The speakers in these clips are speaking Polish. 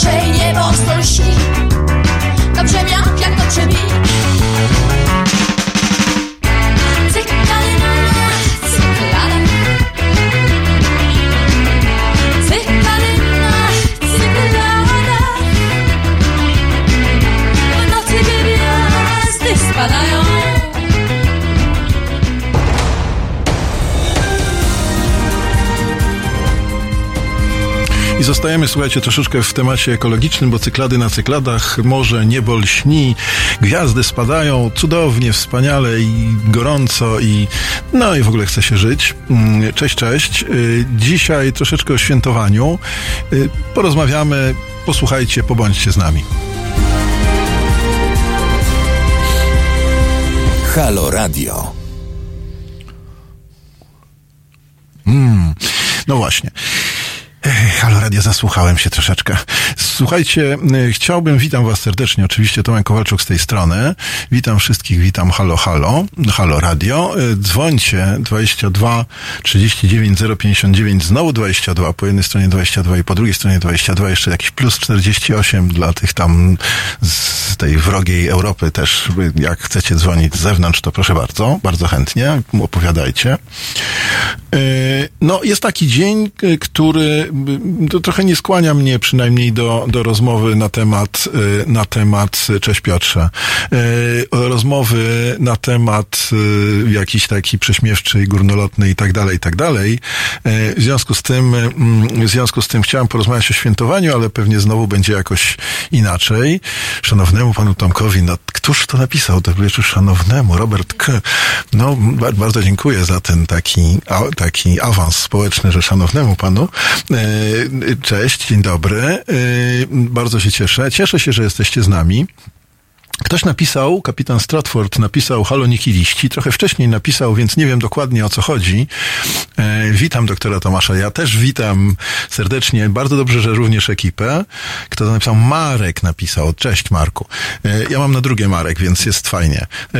gorzej niebo stol śni Dobrze jak, jak dobrze mi I zostajemy, słuchajcie, troszeczkę w temacie ekologicznym, bo cyklady na cykladach, morze, niebo lśni, gwiazdy spadają cudownie, wspaniale i gorąco i no i w ogóle chce się żyć. Mm, cześć, cześć. Y, dzisiaj troszeczkę o świętowaniu. Y, porozmawiamy, posłuchajcie, pobądźcie z nami. Halo Radio. Mm, no właśnie. Halo Radio, zasłuchałem się troszeczkę. Słuchajcie, y, chciałbym, witam was serdecznie, oczywiście Tomek Kowalczuk z tej strony. Witam wszystkich, witam Halo Halo, Halo Radio. Y, dzwońcie 22 39 059, znowu 22, po jednej stronie 22 i po drugiej stronie 22, jeszcze jakiś plus 48 dla tych tam z tej wrogiej Europy też. Jak chcecie dzwonić z zewnątrz, to proszę bardzo, bardzo chętnie, opowiadajcie. Y, no, jest taki dzień, który to trochę nie skłania mnie przynajmniej do, do rozmowy na temat, y, na temat, cześć Piotrze, y, rozmowy na temat y, jakiś taki prześmiewczy, górnolotny i tak dalej, i tak dalej. W związku z tym, mm, w związku z tym chciałem porozmawiać o świętowaniu, ale pewnie znowu będzie jakoś inaczej. Szanownemu panu Tomkowi, no, któż to napisał? To wieczór szanownemu, Robert K. No, bardzo dziękuję za ten taki, taki awans społeczny, że szanownemu panu. E, cześć, dzień dobry. E, bardzo się cieszę. Cieszę się, że jesteście z nami. Ktoś napisał, kapitan Stratford napisał Halo Nikiliści, trochę wcześniej napisał, więc nie wiem dokładnie o co chodzi. E, witam doktora Tomasza, ja też witam serdecznie, bardzo dobrze, że również ekipę. Kto to napisał? Marek napisał, cześć Marku. E, ja mam na drugie Marek, więc jest fajnie. E,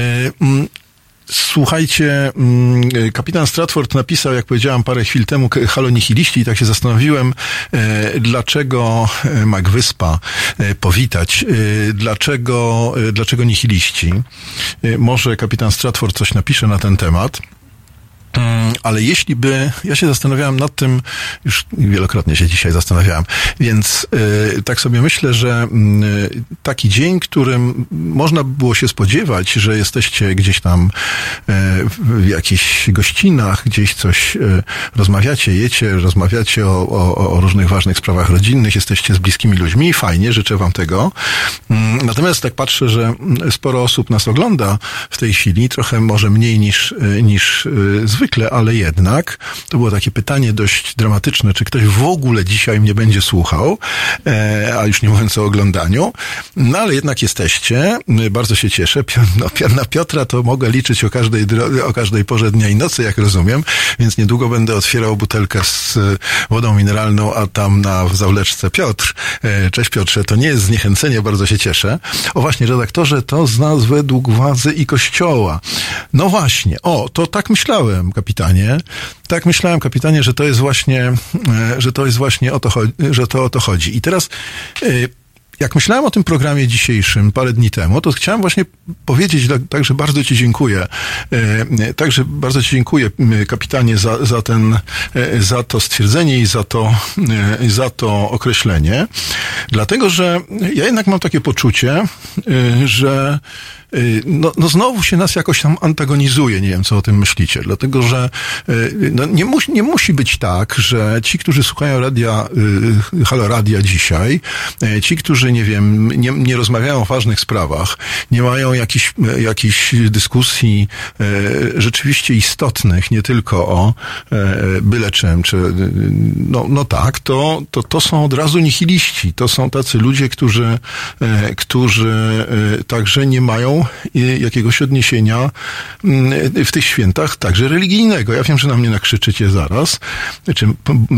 Słuchajcie, mm, kapitan Stratford napisał, jak powiedziałam parę chwil temu, Halo Nihiliści i tak się zastanowiłem, e, dlaczego e, Mac Wyspa e, powitać, dlaczego, dlaczego nihiliści. Może kapitan Stratford coś napisze na ten temat. Mm, ale jeśli by, ja się zastanawiałem nad tym, już wielokrotnie się dzisiaj zastanawiałem, więc y, tak sobie myślę, że y, taki dzień, którym można było się spodziewać, że jesteście gdzieś tam y, w jakichś gościnach, gdzieś coś rozmawiacie, jecie, rozmawiacie o, o, o, różnych ważnych sprawach rodzinnych, jesteście z bliskimi ludźmi, fajnie, życzę wam tego. Mm, natomiast tak patrzę, że sporo osób nas ogląda w tej chwili, trochę może mniej niż, niż zwykle, zwykle, ale jednak to było takie pytanie dość dramatyczne, czy ktoś w ogóle dzisiaj mnie będzie słuchał, e, a już nie mówiąc o oglądaniu. No ale jednak jesteście, bardzo się cieszę. No, na Piotra to mogę liczyć o każdej, o każdej porze dnia i nocy, jak rozumiem, więc niedługo będę otwierał butelkę z wodą mineralną, a tam na zawleczce Piotr. E, cześć Piotrze, to nie jest zniechęcenie, bardzo się cieszę. O właśnie, redaktorze, to z nas według władzy i kościoła. No właśnie, o, to tak myślałem kapitanie. Tak myślałem, kapitanie, że to jest właśnie, e, że to jest właśnie o to, że to o to chodzi. I teraz e, jak myślałem o tym programie dzisiejszym parę dni temu, to chciałem właśnie powiedzieć także bardzo Ci dziękuję. E, także bardzo Ci dziękuję, kapitanie, za, za, ten, za to stwierdzenie i za to, za to określenie. Dlatego, że ja jednak mam takie poczucie, że no, no znowu się nas jakoś tam antagonizuje. Nie wiem, co o tym myślicie. Dlatego, że y, no nie, musi, nie musi być tak, że ci, którzy słuchają radia, y, halo radia dzisiaj, ci, którzy, nie wiem, nie, nie rozmawiają o ważnych sprawach, nie mają jakichś, jakichś dyskusji rzeczywiście istotnych, nie tylko o byle czym, czy, no, no tak, to, to, to są od razu nihiliści. To są tacy ludzie, którzy, którzy także nie mają jakiegoś odniesienia mm, w tych świętach, także religijnego. Ja wiem, że na mnie nakrzyczycie zaraz, czy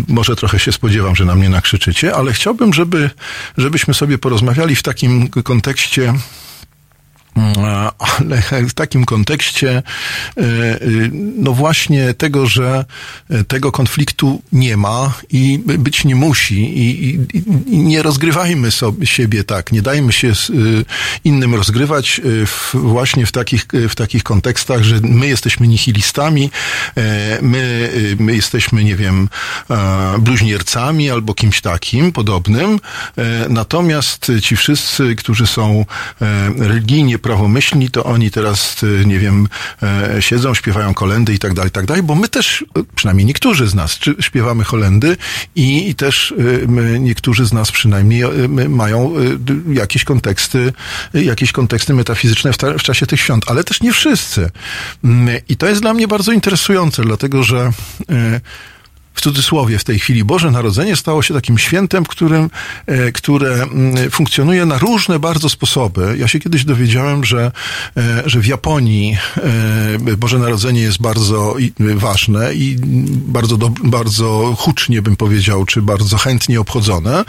może trochę się spodziewam, że na mnie nakrzyczycie, ale chciałbym, żeby, żebyśmy sobie porozmawiali w takim kontekście ale w takim kontekście, no właśnie tego, że tego konfliktu nie ma i być nie musi i, i, i nie rozgrywajmy sobie siebie tak, nie dajmy się innym rozgrywać w, właśnie w takich, w takich kontekstach, że my jesteśmy nihilistami, my, my jesteśmy, nie wiem, bluźniercami albo kimś takim podobnym, natomiast ci wszyscy, którzy są religijnie prawomyślni, to oni teraz, e, nie wiem, e, siedzą, śpiewają kolendy i tak dalej, tak dalej, bo my też, e, przynajmniej niektórzy z nas, śpiewamy kolendy i, też my, niektórzy z nas przynajmniej mają jakieś konteksty, jakieś konteksty metafizyczne w, w czasie tych świąt, ale też nie wszyscy. Mm, I to jest dla mnie bardzo interesujące, dlatego że w cudzysłowie w tej chwili Boże Narodzenie stało się takim świętem, którym, e, które mm, funkcjonuje na różne bardzo sposoby. Ja się kiedyś dowiedziałem, że, e, że w Japonii e, Boże Narodzenie jest bardzo ważne i bardzo, do, bardzo hucznie bym powiedział, czy bardzo chętnie obchodzone.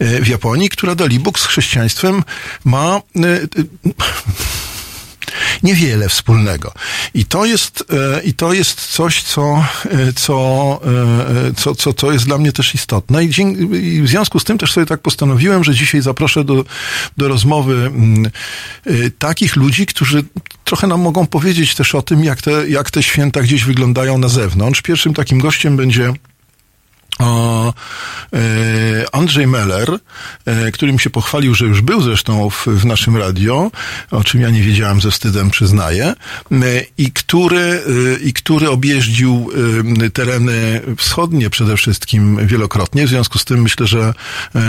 W Japonii, która dalibóg z chrześcijaństwem ma niewiele wspólnego. I to jest, e, i to jest coś, co, e, co, e, co, co, co jest dla mnie też istotne. I, w związku z tym też sobie tak postanowiłem, że dzisiaj zaproszę do, do rozmowy mm, takich ludzi, którzy trochę nam mogą powiedzieć też o tym, jak te, jak te święta gdzieś wyglądają na zewnątrz. Pierwszym takim gościem będzie o e, Andrzej Meller, e, który mi się pochwalił, że już był zresztą w, w naszym radio, o czym ja nie wiedziałem, ze wstydem przyznaję, e, i który, i który objeździł tereny wschodnie przede wszystkim wielokrotnie. W związku z tym myślę, że,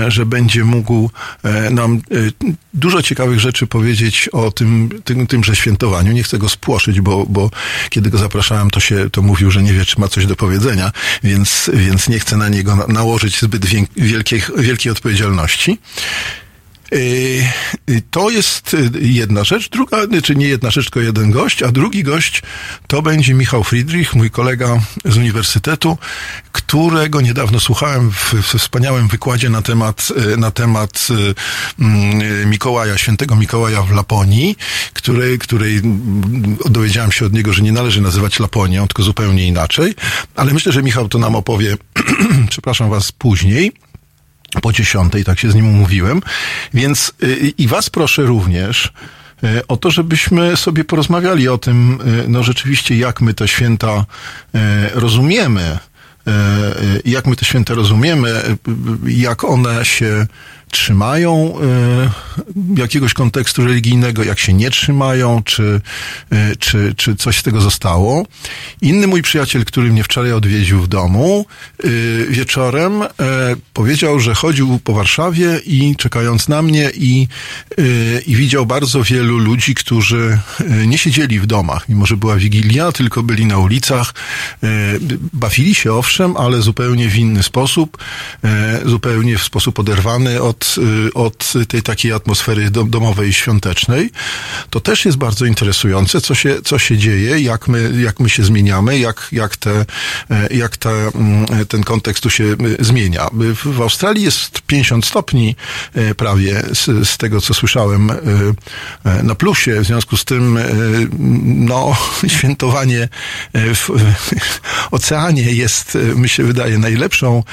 że będzie mógł nam dużo ciekawych rzeczy powiedzieć o tym, tym, tymże świętowaniu. Nie chcę go spłoszyć, bo, bo kiedy go zapraszałem, to się to mówił, że nie wie, czy ma coś do powiedzenia, więc, więc nie chcę na niego nałożyć zbyt wielkiej, wielkiej odpowiedzialności. Y, y, to jest y, jedna rzecz. Druga, czy nie jedna rzecz, tylko jeden gość, a drugi gość to będzie Michał Friedrich, mój kolega z uniwersytetu, którego niedawno słuchałem w, w wspaniałym wykładzie na temat, na temat mm, Mikołaja, świętego Mikołaja w Laponii, której, której dowiedziałem się od niego, że nie należy nazywać Laponią, tylko zupełnie inaczej. Ale myślę, że Michał to nam opowie, przepraszam was, później po dziesiątej, tak się z nim umówiłem. Więc y, i was proszę również y, o to, żebyśmy sobie porozmawiali o tym, y, no rzeczywiście, jak my te święta rozumiemy, jak my te święta rozumiemy, jak one się trzymają y, jakiegoś kontekstu religijnego, jak się nie trzymają, czy, y, czy, czy coś z tego zostało. Inny mój przyjaciel, który mnie wczoraj odwiedził w domu, y, wieczorem powiedział, że chodził po Warszawie i czekając na mnie i, i widział bardzo wielu ludzi, którzy nie siedzieli w domach, mimo że była Wigilia, tylko byli na ulicach, bawili się owszem, ale zupełnie w inny sposób, zupełnie w sposób oderwany od od, y, od tej takiej atmosfery domowej świątecznej. To też jest bardzo interesujące, co się, co się dzieje, jak my, jak my się zmieniamy, jak, jak, te, e, jak te, mm, ten kontekst tu się e, zmienia. W Australii jest 50 stopni e, prawie z, z tego, co słyszałem na plusie. W związku z tym, no, świętowanie w oceanie jest, mi się wydaje, najlepszą,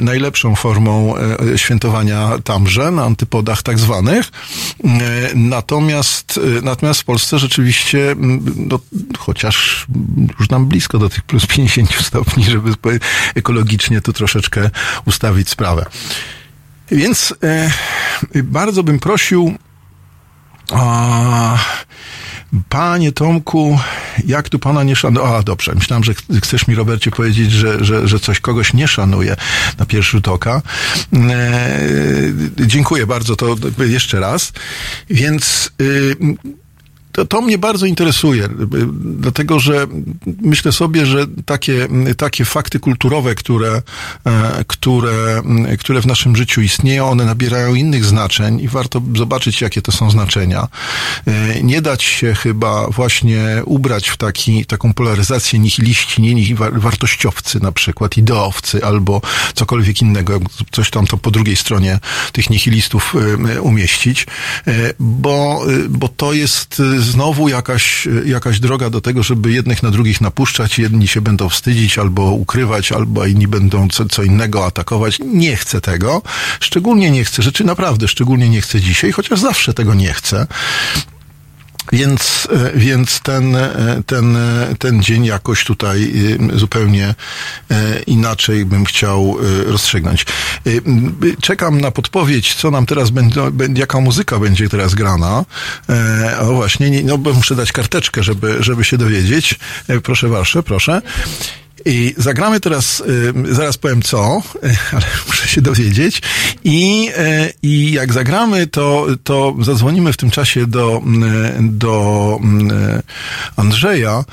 najlepszą formą świętowania tamże, na antypodach tak zwanych. Natomiast, natomiast w Polsce rzeczywiście, no, chociaż już nam blisko do tych plus 50 stopni, żeby ekologicznie tu troszeczkę ustawić sprawę. Więc e, bardzo bym prosił a, Panie Tomku, jak tu pana nie szanuje? A, dobrze, myślałem, że chcesz mi, Robercie, powiedzieć, że, że, że coś kogoś nie szanuje na pierwszy rzut oka. E, dziękuję bardzo, to jeszcze raz. Więc... Y, to, to mnie bardzo interesuje, dlatego że myślę sobie, że takie, takie fakty kulturowe, które, e, które, które w naszym życiu istnieją, one nabierają innych znaczeń i warto zobaczyć, jakie to są znaczenia. Nie dać się chyba właśnie ubrać w taki, taką polaryzację nihiliści, nie wartościowcy na przykład, ideowcy albo cokolwiek innego, coś tam to po drugiej stronie tych nihilistów umieścić, bo, bo to jest znowu jakaś, jakaś droga do tego, żeby jednych na drugich napuszczać, jedni się będą wstydzić albo ukrywać, albo inni będą co, co innego atakować. Nie chcę tego. Szczególnie nie chcę, rzeczy naprawdę szczególnie nie chcę dzisiaj, chociaż zawsze tego nie chcę. Więc, e, więc ten, e, ten, e, ten dzień jakoś tutaj zupełnie inaczej bym chciał rozstrzygnąć. Czekam na podpowiedź, co nam teraz będzie, jaka muzyka będzie teraz grana. O właśnie, nie, no bo muszę dać karteczkę, żeby, żeby się dowiedzieć. Proszę wasze, proszę. I zagramy teraz, y, zaraz powiem co, ale muszę się dowiedzieć. I, y, i jak zagramy, to, to zadzwonimy w tym czasie do, y, do Andrzeja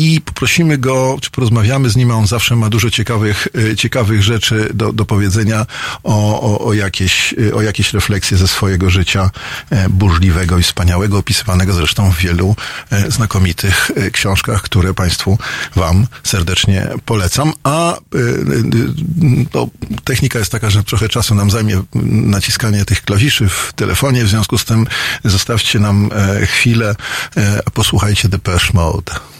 i poprosimy go, czy porozmawiamy z nim, a on zawsze ma dużo ciekawych, e, ciekawych rzeczy do, do powiedzenia o, o, o, jakieś, e, o jakieś refleksje ze swojego życia e, burzliwego i wspaniałego, opisywanego zresztą w wielu znakomitych książkach, które Państwu Wam serdecznie polecam. A to technika jest taka, że trochę czasu nam zajmie naciskanie tych klawiszy w telefonie, w związku z tym zostawcie nam chwilę, posłuchajcie Depeche Mode.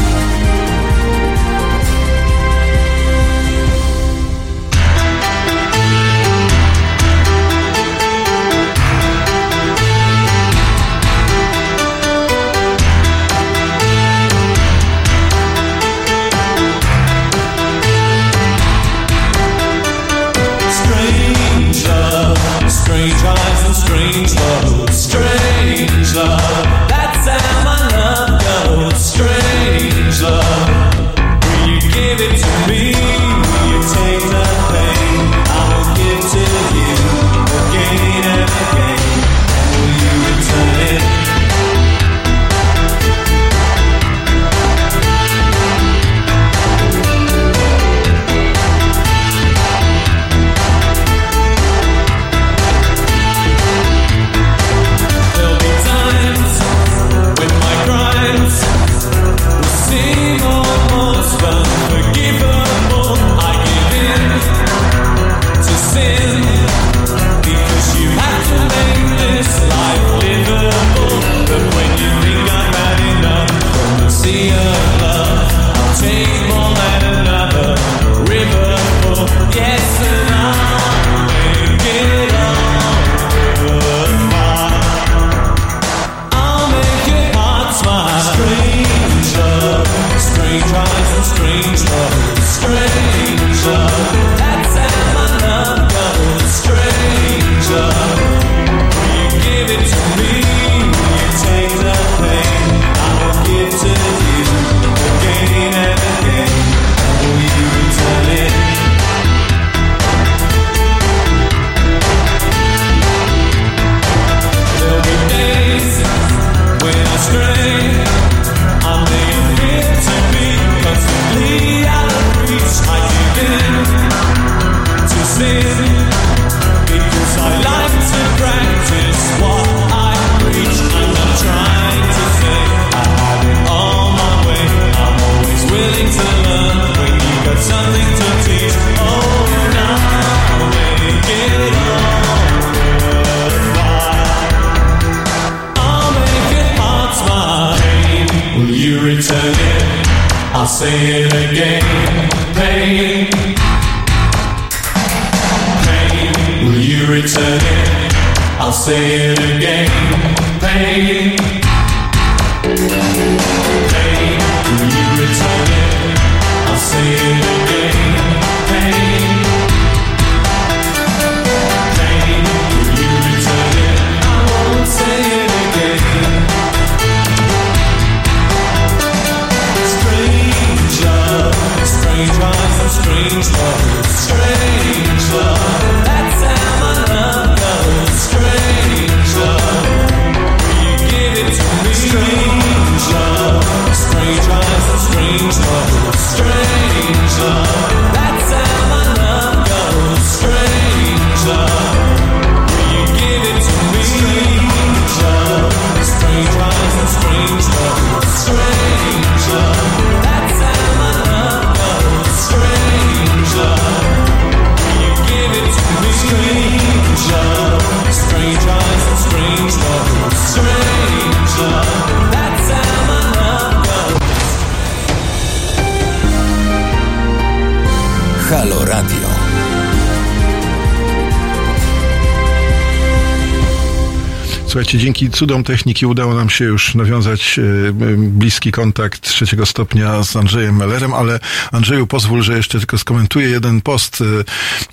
Dzięki cudom techniki udało nam się już nawiązać e, bliski kontakt trzeciego stopnia z Andrzejem Mellerem, ale Andrzeju pozwól, że jeszcze tylko skomentuję jeden post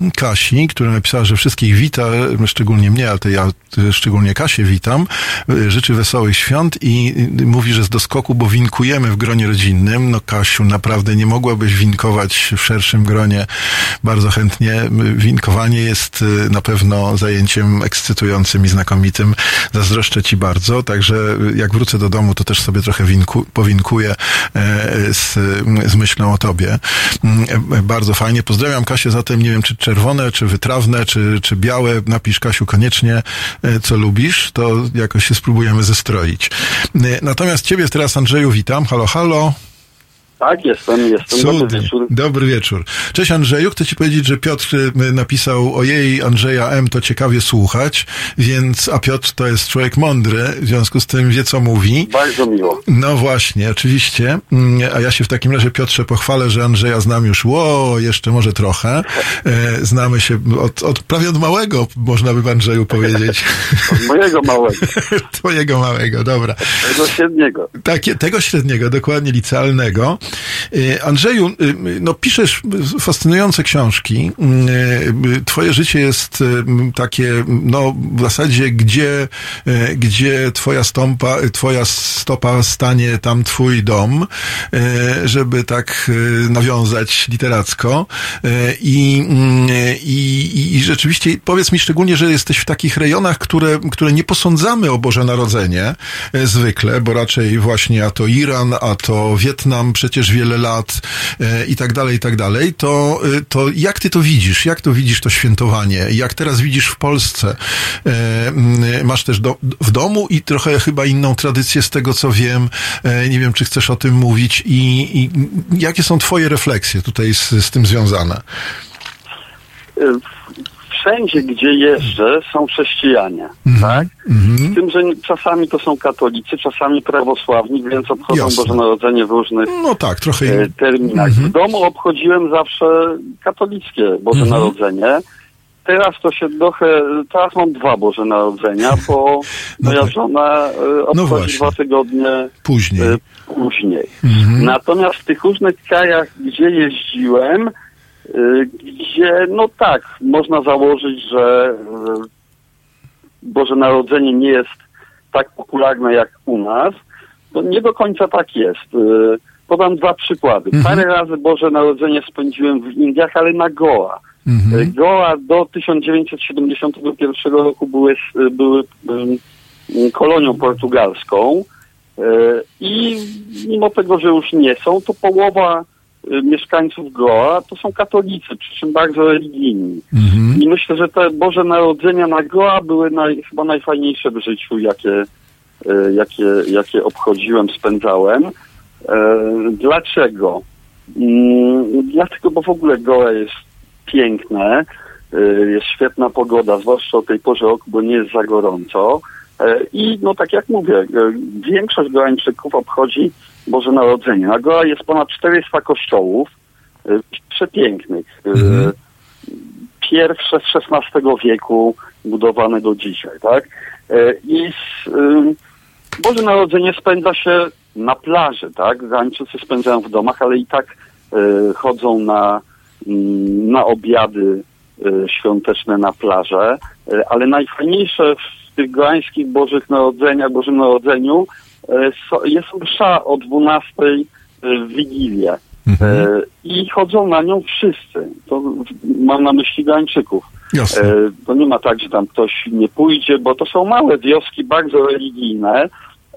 e, Kasi, która napisała, że wszystkich wita, szczególnie mnie, ale ja szczególnie Kasię witam, e, życzy wesołych świąt i mówi, że z doskoku, bo winkujemy w gronie rodzinnym. No Kasiu, naprawdę nie mogłabyś winkować w szerszym gronie. Bardzo chętnie. Winkowanie jest na pewno zajęciem ekscytującym i znakomitym. Zazdroszczę ci bardzo, także jak wrócę do domu, to też sobie trochę winku, powinkuję e, z, z myślą o tobie. Mm, e, Bardzo fajnie. Pozdrawiam Kasię zatem, nie wiem, czy czerwone, czy wytrawne, czy, czy białe. Napisz Kasiu koniecznie, e, co lubisz, to jakoś się spróbujemy zestroić. Natomiast ciebie teraz, Andrzeju, witam. Halo, halo. Tak, jestem, jestem. Dobry Cudnie. wieczór. Dobry wieczór. Cześć Andrzeju, chcę ci powiedzieć, że Piotr y, napisał ojej Andrzeja M to ciekawie słuchać, więc, a Piotr to jest człowiek mądry, w związku z tym wie co mówi. Bardzo miło. No właśnie, oczywiście. Mm, A ja się w takim razie, Piotrze, pochwalę, że Andrzeja znam już, ło, jeszcze może trochę. E, Znamy się od, od prawie od małego, można by Andrzeju powiedzieć. Od mojego małego, Twojego małego, dobra. tego średniego. Takie, tego średniego, dokładnie licealnego. Y, Andrzeju, y, no piszesz fascynujące książki. Y, Twoje życie jest takie, no w zasadzie gdzie, gdzie twoja stąpa, twoja stopa stanie, tam twój dom, żeby tak nawiązać literacko. I, i, i, rzeczywiście powiedz mi szczególnie, że jesteś w takich rejonach, które, które nie posądzamy o Boże Narodzenie zwykle, bo raczej właśnie a to Iran, a to Wietnam przecież wiele lat e, i tak dalej, i tak dalej, to, e, to jak ty to widzisz? Jak to widzisz to świętowanie? Jak teraz widzisz w Polsce? E, mm, Masz też do, w domu i trochę chyba inną tradycję z tego, co wiem. Nie wiem, czy chcesz o tym mówić i, i jakie są twoje refleksje tutaj z, z tym związane? Wszędzie, gdzie jeżdżę, są chrześcijanie, tak? Z tym, że czasami to są katolicy, czasami prawosławni, więc obchodzą Jasne. Boże Narodzenie w różnych No tak, trochę e, in... terminach. W domu obchodziłem zawsze katolickie Boże Mhm. Narodzenie. Teraz to się trochę, teraz mam dwa Boże Narodzenia, bo No moja tak. żona e, No obchodzi właśnie. dwa tygodnie później. e, później. Mhm. Natomiast w tych różnych krajach, gdzie jeździłem, gdzie, no tak, można założyć, że y, Boże Narodzenie nie jest tak popularne jak u nas, to nie do końca tak jest. Y, Podam dwa przykłady. Mhm. Parę razy Boże Narodzenie spędziłem w Indiach, ale na Goa. Mhm. Y, Goa do 1971 roku były, były kolonią portugalską i mimo tego, że już nie są, to połowa mieszkańców Goa to są katolicy, przy czym bardzo religijni. Mhm. I myślę, że te Boże Narodzenia na Goa były naj, chyba najfajniejsze w życiu, jakie, y, jakie, jakie obchodziłem, spędzałem. E, Dlaczego? Mm, Dlatego, bo w ogóle Goa jest piękne, y, jest świetna pogoda, zwłaszcza o tej porze roku, bo nie jest za gorąco. E, I no tak jak mówię, większość Goańczyków obchodzi Boże Narodzenie. Na Goa jest ponad 400 kościołów e, przepięknych. E, Mhm. Pierwsze z XVI wieku, budowane do dzisiaj, tak? E, I Boże Narodzenie spędza się na plaży, tak? Gańczycy spędzają w domach, ale i tak chodzą na, mm, na obiady świąteczne na plażę. Ale najfajniejsze w tych goańskich Bożych Narodzeniach, Bożym Narodzeniu jest msza o 12 w Wigilię. Mhm. E, I chodzą na nią wszyscy. To mam na myśli Gańczyków. Jasne. E, to nie ma tak, że tam ktoś nie pójdzie, bo to są małe wioski, bardzo religijne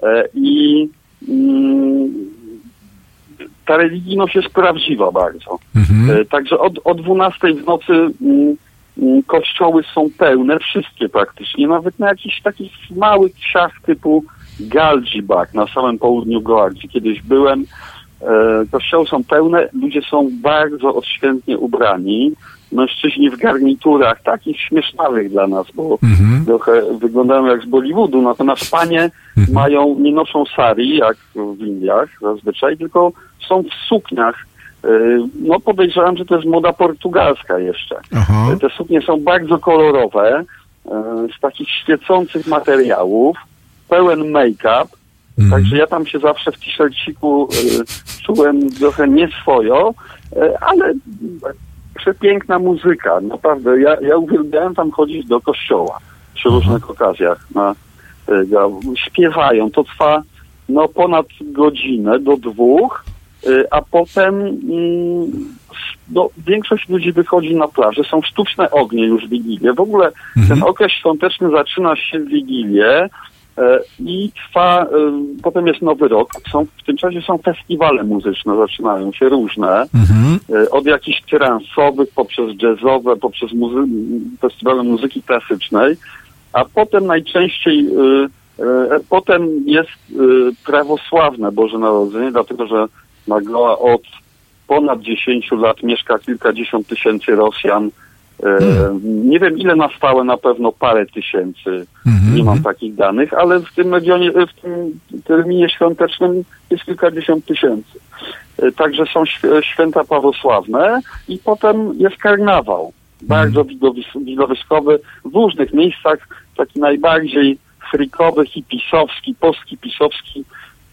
e, i mm, ta religijność jest prawdziwa bardzo. Mhm. E, Także od, o 12 w nocy mm, mm, kościoły są pełne, wszystkie praktycznie, nawet na jakichś takich małych wsiach typu Galdzibak na samym południu Goa, gdzie kiedyś byłem. E, Kościoły są pełne, ludzie są bardzo odświętnie ubrani. Mężczyźni w garniturach, takich śmiesznawych dla nas, bo Mhm. trochę wyglądają jak z Bollywoodu, natomiast panie Mhm. mają, nie noszą sari, jak w Indiach zazwyczaj, tylko są w sukniach No podejrzewam, że to jest moda portugalska jeszcze. Aha. Te suknie są bardzo kolorowe, e, z takich świecących materiałów, pełen make-up, także ja tam się zawsze w t-shirciku e, czułem trochę nieswojo, e, ale przepiękna muzyka, naprawdę. Ja, ja uwielbiałem tam chodzić do kościoła przy różnych okazjach. Na, ga- śpiewają. To trwa no, ponad godzinę do dwóch, e, a potem mm, no, większość ludzi wychodzi na plażę. Są sztuczne ognie już w Wigilię. W ogóle ten okres świąteczny zaczyna się w Wigilię i trwa, e, potem jest Nowy Rok. Są, w tym czasie są festiwale muzyczne, zaczynają się różne. Mhm. E, od jakichś transowych, poprzez jazzowe, poprzez muzy- festiwale muzyki klasycznej, a potem najczęściej, e, e, potem jest e, prawosławne Boże Narodzenie, dlatego że na Goa od ponad 10 lat mieszka kilkadziesiąt tysięcy Rosjan. E, Nie wiem ile na stałe, na pewno parę tysięcy. Mhm. Nie mam takich danych, ale w tym regionie, w tym terminie świątecznym jest kilkadziesiąt tysięcy. E, Także są św- święta prawosławne i potem jest karnawał. Bardzo widowis- widowiskowy w różnych miejscach, taki najbardziej frikowy, hipisowski, posthipisowski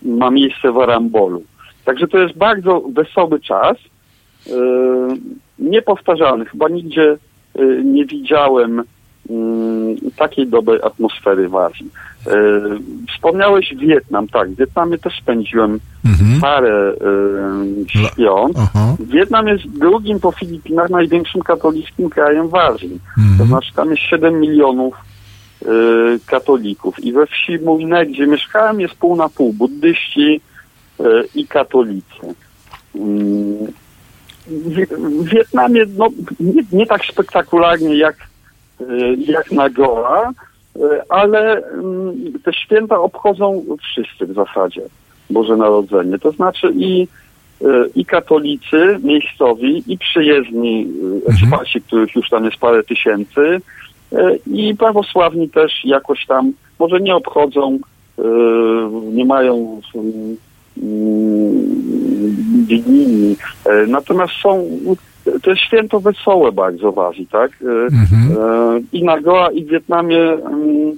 ma miejsce w Arambolu. Także to jest bardzo wesoły czas, e, niepowtarzalny. Chyba nigdzie nie widziałem mm, takiej dobrej atmosfery w Azji. E, Wspomniałeś Wietnam, tak. W Wietnamie też spędziłem Mhm. parę e, świąt. Aha. Wietnam jest drugim po Filipinach największym katolickim krajem w Azji. To Mhm. znaczy tam jest 7 milionów katolików. I we wsi Muine, gdzie mieszkałem, jest pół na pół. Buddyści i katolicy. Mm, W, Wietnamie no, nie, nie tak spektakularnie jak, e, jak na Goa, e, ale mm, te święta obchodzą wszyscy w zasadzie Boże Narodzenie. To znaczy i, e, i katolicy miejscowi, i przyjezdni ekspaci, których już tam jest parę tysięcy, i prawosławni też jakoś tam, może nie obchodzą, nie mają Wigilii, e, natomiast są, to jest święto wesołe bardzo w Azji, tak? E, Mhm. E, I na Goa, i w Wietnamie mm,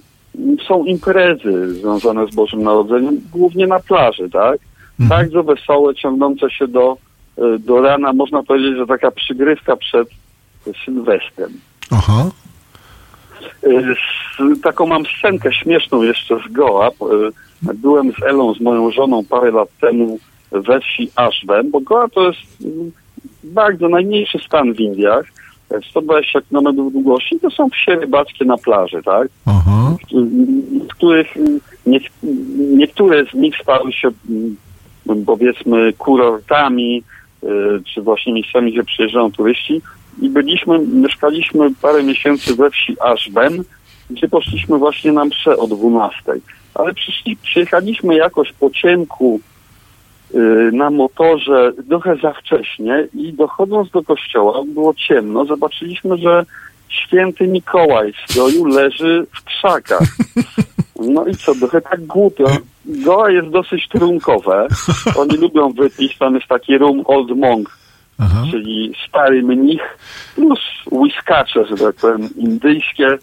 są imprezy związane z Bożym Narodzeniem, głównie na plaży, tak? Bardzo wesołe, ciągnące się do, do rana. Można powiedzieć, że taka przygrywka przed Sylwestrem. Aha. Z- Taką mam scenkę śmieszną jeszcze z Goa. E, Byłem z Elą, z moją żoną parę lat temu we wsi Ashben, bo Goa to jest mm, bardzo najmniejszy stan w Indiach. e, 120 km długości to są wsie rybackie na plaży, tak? Aha. w których mm, nie, niektóre z nich stały się mm, powiedzmy kurortami, y, czy właśnie miejscami, gdzie przyjeżdżają turyści i byliśmy, mieszkaliśmy parę miesięcy we wsi Ashben, gdzie poszliśmy właśnie na mszę o 12. Ale przyszli, przyjechaliśmy jakoś po ciemku y, na motorze trochę za wcześnie i dochodząc do kościoła, było ciemno, zobaczyliśmy, że święty Mikołaj w stroju leży w krzakach. No i co, trochę tak głupio. Goa jest dosyć trunkowe. Oni lubią wypić, tam jest taki rum Old Monk, Aha. czyli stary mnich, plus whiskacze, że tak powiem, indyjskie.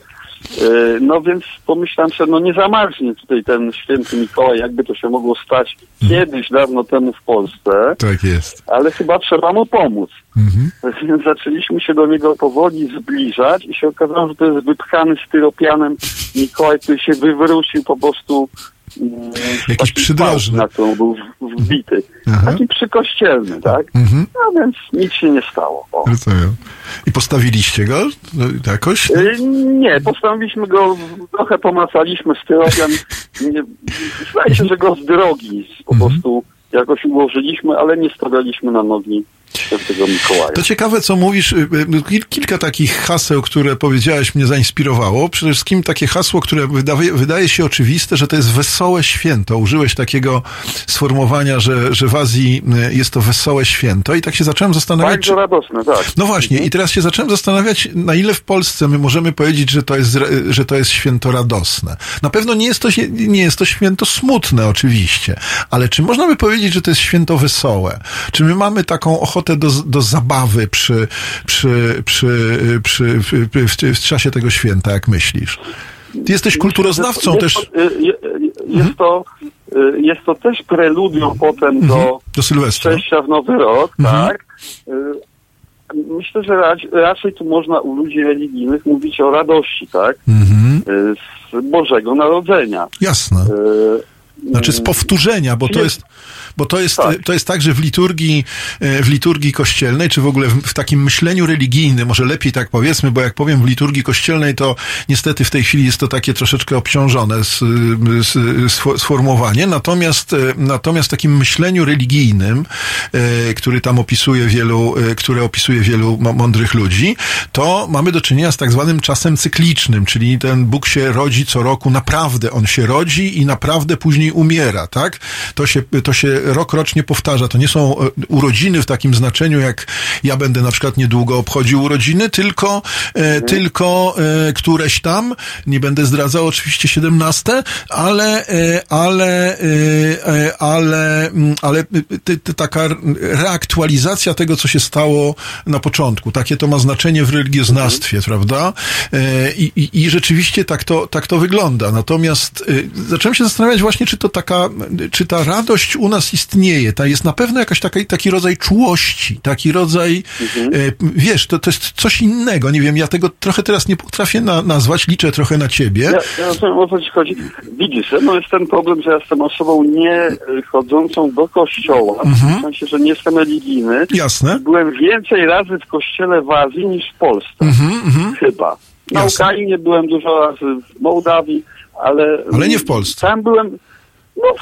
Yy, No więc pomyślałem sobie, no nie zamarznie tutaj ten święty Mikołaj, jakby to się mogło stać kiedyś, dawno temu w Polsce, Tak jest. ale chyba trzeba mu pomóc. Mhm. Więc zaczęliśmy się do niego powoli zbliżać i się okazało, że to jest wypchany styropianem Mikołaj, który się wywrócił po prostu Jakiś takiej przydrożny. na którą był wbity. Aha. Taki przykościelny, tak? Mhm. No więc nic się nie stało. O. Rozumiem. I postawiliście go No, jakoś? Y, Nie, postanowiliśmy go, trochę pomacaliśmy styropian. Zdaje się, że go z drogi po Mhm. prostu jakoś ułożyliśmy, ale nie stawialiśmy na nogi świętego Mikołaja. To ciekawe, co mówisz. y, y, kil- Kilka takich haseł, które powiedziałeś, mnie zainspirowało. Przede wszystkim takie hasło, które wydaje, wydaje się oczywiste, że to jest wesołe święto. Użyłeś takiego sformułowania, że, że w Azji y, jest to wesołe święto. I tak się zacząłem zastanawiać, Bardzo czy, radosne, tak. No właśnie, i teraz się zacząłem zastanawiać, na ile w Polsce my możemy powiedzieć, że to jest, że to jest święto radosne. Na pewno nie jest to, nie jest to święto smutne, oczywiście, ale czy można by powiedzieć, że to jest święto wesołe? Czy my mamy taką ochotę do, do zabawy przy, przy, przy, przy, w, w, w, czasie tego święta, jak myślisz? Ty jesteś kulturoznawcą jest też. To, y, y, jest, to, y, jest to też preludium potem do, Do Sylwestra. przejścia w Nowy Rok, Mhm. tak? Myślę, że rac- raczej tu można u ludzi religijnych mówić o radości, tak? Mhm. Z Bożego Narodzenia. Jasne. Znaczy z powtórzenia, bo to jest, bo to jest, Tak. to jest tak, że w liturgii, e, w liturgii kościelnej, czy w ogóle w, w takim myśleniu religijnym, może lepiej tak powiedzmy, bo jak powiem w liturgii kościelnej, to niestety w tej chwili jest to takie troszeczkę obciążone z, z, sfo- sformułowanie, natomiast, e, natomiast w takim myśleniu religijnym, e, który tam opisuje wielu, które opisuje wielu mądrych ludzi, to mamy do czynienia z tak zwanym czasem cyklicznym, czyli ten Bóg się rodzi co roku, naprawdę on się rodzi i naprawdę później umiera, tak? To się, to się rok rocznie powtarza. To nie są e, urodziny w takim znaczeniu, jak ja będę na przykład niedługo obchodził urodziny, tylko, e, tylko e, któreś tam, nie będę zdradzał oczywiście 17, ale, ale, ale, mm, ale taka reaktualizacja tego, co się stało na początku. Takie to ma znaczenie w religioznawstwie, prawda? E, I, i, I rzeczywiście tak to, tak to wygląda. Natomiast zacząłem się zastanawiać właśnie, czy to taka, czy ta radość u nas istnieje. Ta jest na pewno jakaś taka, taki rodzaj czułości, taki rodzaj, e, wiesz, to, to jest coś innego. Nie wiem, ja tego trochę teraz nie potrafię na, nazwać, liczę trochę na ciebie. Ja, ja rozumiem, o co ci chodzi. Widzisz, no jest ten problem, że ja jestem osobą nie chodzącą do kościoła, Mhm. w sensie, że nie jestem religijny. Jasne. Byłem więcej razy w kościele w Azji niż w Polsce. Mhm, mhm. Chyba. Na Jasne. Ukrainie byłem dużo razy, w Mołdawii, ale... Ale nie w Polsce. Tam byłem... No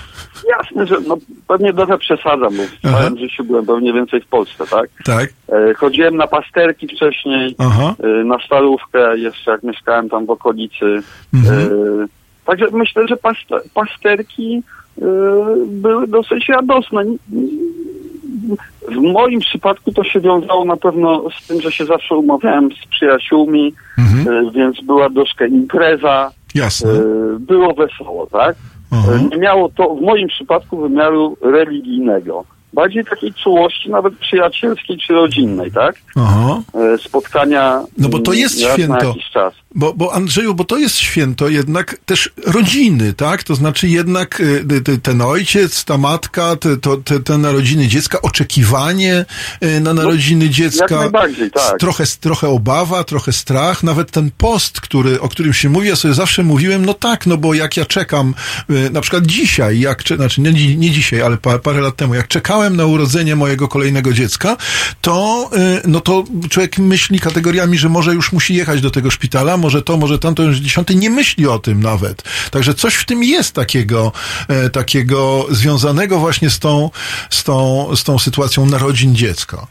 jasne, że no, pewnie trochę przesadzam, bo w Aha. całym życiu byłem pewnie więcej w Polsce, tak? Tak. E, chodziłem na pasterki wcześniej, e, na Starówkę, jeszcze jak mieszkałem tam w okolicy. Mhm. E, także myślę, że past- pasterki e, były dosyć radosne. W moim przypadku to się wiązało na pewno z tym, że się zawsze umawiałem z przyjaciółmi, Mhm. e, więc była troszkę impreza, Jasne. e, było wesoło, tak? Aha. Nie miało to w moim przypadku wymiaru religijnego. Bardziej takiej czułości, nawet przyjacielskiej czy rodzinnej, tak? Aha. E, Spotkania. No bo to mm, jest święto. Na jakiś czas. Bo, bo Andrzeju, bo to jest święto jednak też rodziny, tak? To znaczy jednak y, y, ten ojciec, ta matka, te, to, te, te narodziny dziecka, oczekiwanie y, na narodziny dziecka. jak najbardziej, tak. Trochę, trochę obawa, trochę strach, nawet ten post, który, o którym się mówi, ja sobie zawsze mówiłem, no tak, no bo jak ja czekam, y, na przykład dzisiaj, jak, znaczy nie, nie dzisiaj, ale pa, parę lat temu, jak czekałem na urodzenie mojego kolejnego dziecka, to, y, no to człowiek myśli kategoriami, że może już musi jechać do tego szpitala, może to, może tamto, już dziesiąty, nie myśli o tym nawet. Także coś w tym jest takiego, e, takiego związanego właśnie z tą, z tą, z tą sytuacją narodzin dziecka.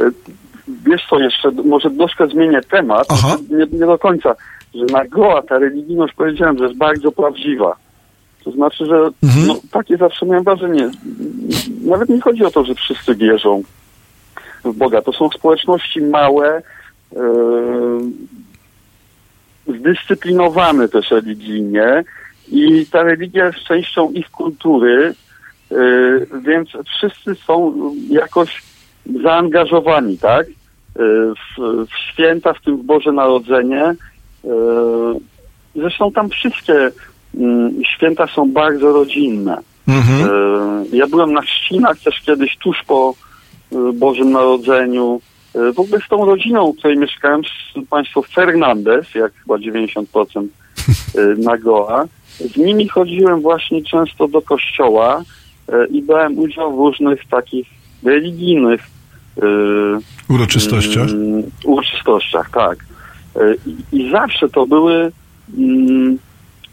E, Wiesz co, jeszcze może troszkę zmienię temat, nie, nie do końca, że na Goa ta religijność powiedziałem, że jest bardzo prawdziwa. To znaczy, że Mhm. no, takie zawsze miałem wrażenie. Nawet nie chodzi o to, że wszyscy wierzą w Boga. To są społeczności małe, zdyscyplinowane też religijnie i ta religia jest częścią ich kultury, e, więc wszyscy są jakoś zaangażowani, tak? E, W, w święta, w tym Boże Narodzenie. Zresztą tam wszystkie mm, święta są bardzo rodzinne. Mhm. Ja byłem na chrzcinach też kiedyś tuż po Bożym Narodzeniu. E, W ogóle z tą rodziną, w której mieszkałem, z państwo Fernandez, jak chyba 90% e, na Goa. Z nimi chodziłem właśnie często do kościoła e, i brałem udział w różnych takich religijnych Uroczystościach. Mm, uroczystościach, tak. I, zawsze to były, mm,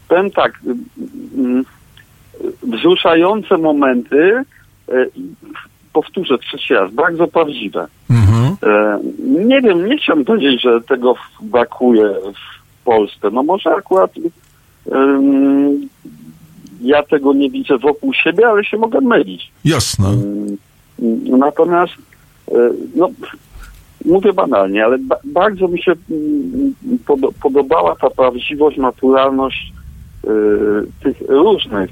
powiem tak, mm, wzruszające momenty, powtórzę trzeci raz, bardzo prawdziwe. Mhm. E, Nie wiem, nie chciałbym powiedzieć, że tego brakuje w Polsce. No może akurat em, ja tego nie widzę wokół siebie, ale się mogę mylić. Jasne. Mm, Natomiast, e, no, mówię banalnie, ale ba- bardzo mi się mm, podo- podobała ta prawdziwość, naturalność e, tych różnych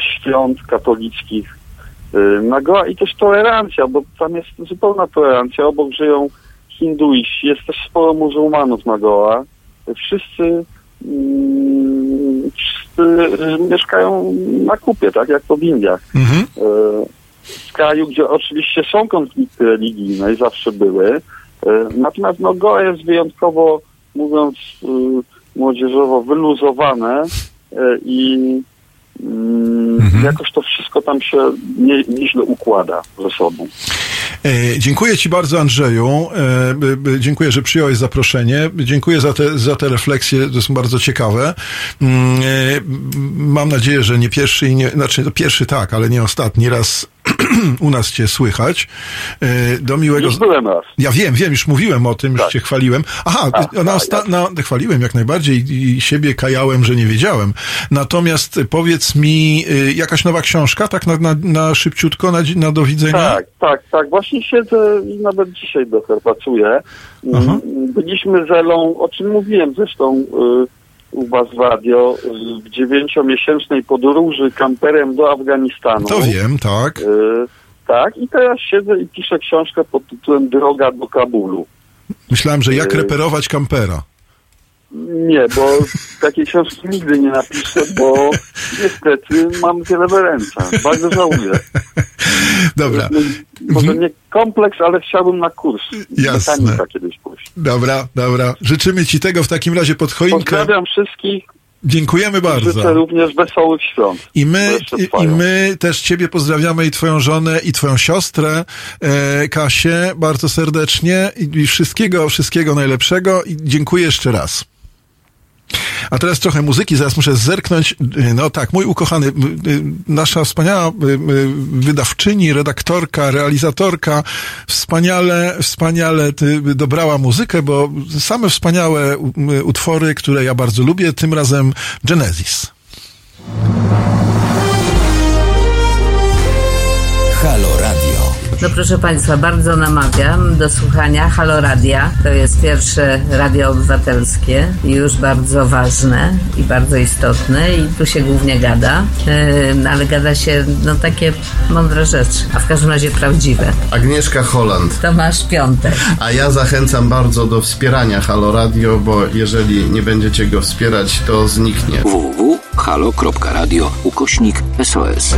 świąt katolickich, y, Nagoa i też tolerancja, bo tam jest zupełna tolerancja. Obok żyją hinduiści, jest też sporo muzułmanów Nagoa. Wszyscy, mm, wszyscy y, mieszkają na kupie, tak jak to w Indiach. Mhm. Y, W kraju, gdzie oczywiście są konflikty religijne i zawsze były. Natomiast no, Goa jest wyjątkowo, mówiąc młodzieżowo, wyluzowane i Mhm. jakoś to wszystko tam się nie, nieźle układa ze sobą. E, Dziękuję Ci bardzo, Andrzeju. E, Dziękuję, że przyjąłeś zaproszenie. Dziękuję za te, za te refleksje, to są bardzo ciekawe. Mm, e, Mam nadzieję, że nie pierwszy i nie, znaczy no pierwszy tak, ale nie ostatni raz u nas Cię słychać. E, Do miłego... Już byłem raz. Ja wiem, wiem, już mówiłem o tym, już Tak. cię chwaliłem. Aha, A, na, osta- na, chwaliłem jak najbardziej i, siebie kajałem, że nie wiedziałem. Natomiast powiedz mi, y, jakaś nowa książka, tak na, na, na szybciutko, na, na do widzenia? Tak, tak, tak. Właśnie siedzę i nawet dzisiaj trochę pracuję. Mm. Byliśmy z Elą, o czym mówiłem zresztą y, u was w radio, w dziewięciomiesięcznej podróży kamperem do Afganistanu. To wiem, tak. Y, tak, i teraz siedzę i piszę książkę pod tytułem Droga do Kabulu. Myślałem, że jak y- reperować kampera. Nie, bo takiej książki nigdy nie napiszę, bo niestety mam wiele w ręce. Bardzo żałuję. Dobra, Może nie kompleks, ale chciałbym na kurs Jasne. mechanika kiedyś pójść. dobra, dobra. Życzymy ci tego w takim razie pod choinkę. Pozdrawiam wszystkich. Dziękujemy Życzę bardzo. również wesołych świąt. I my, i, i my też Ciebie pozdrawiamy i Twoją żonę i Twoją siostrę, e, Kasię, bardzo serdecznie i, i wszystkiego, wszystkiego najlepszego i dziękuję jeszcze raz. A teraz trochę muzyki, zaraz muszę zerknąć. Y, No tak, mój ukochany, y, y, nasza wspaniała wydawczyni, redaktorka, realizatorka, wspaniale, wspaniale ty dobrała muzykę, bo same wspaniałe utwory, które ja bardzo lubię, tym razem Genesis. No proszę Państwa, bardzo namawiam do słuchania Halo Radia. To jest pierwsze radio obywatelskie i już bardzo ważne i bardzo istotne i tu się głównie gada, yy, ale gada się no takie mądre rzeczy, a w każdym razie prawdziwe. Agnieszka Holland. Tomasz Piątek. A ja zachęcam bardzo do wspierania Halo Radio, bo jeżeli nie będziecie go wspierać, to zniknie. www.halo.radio ukośnik SOS.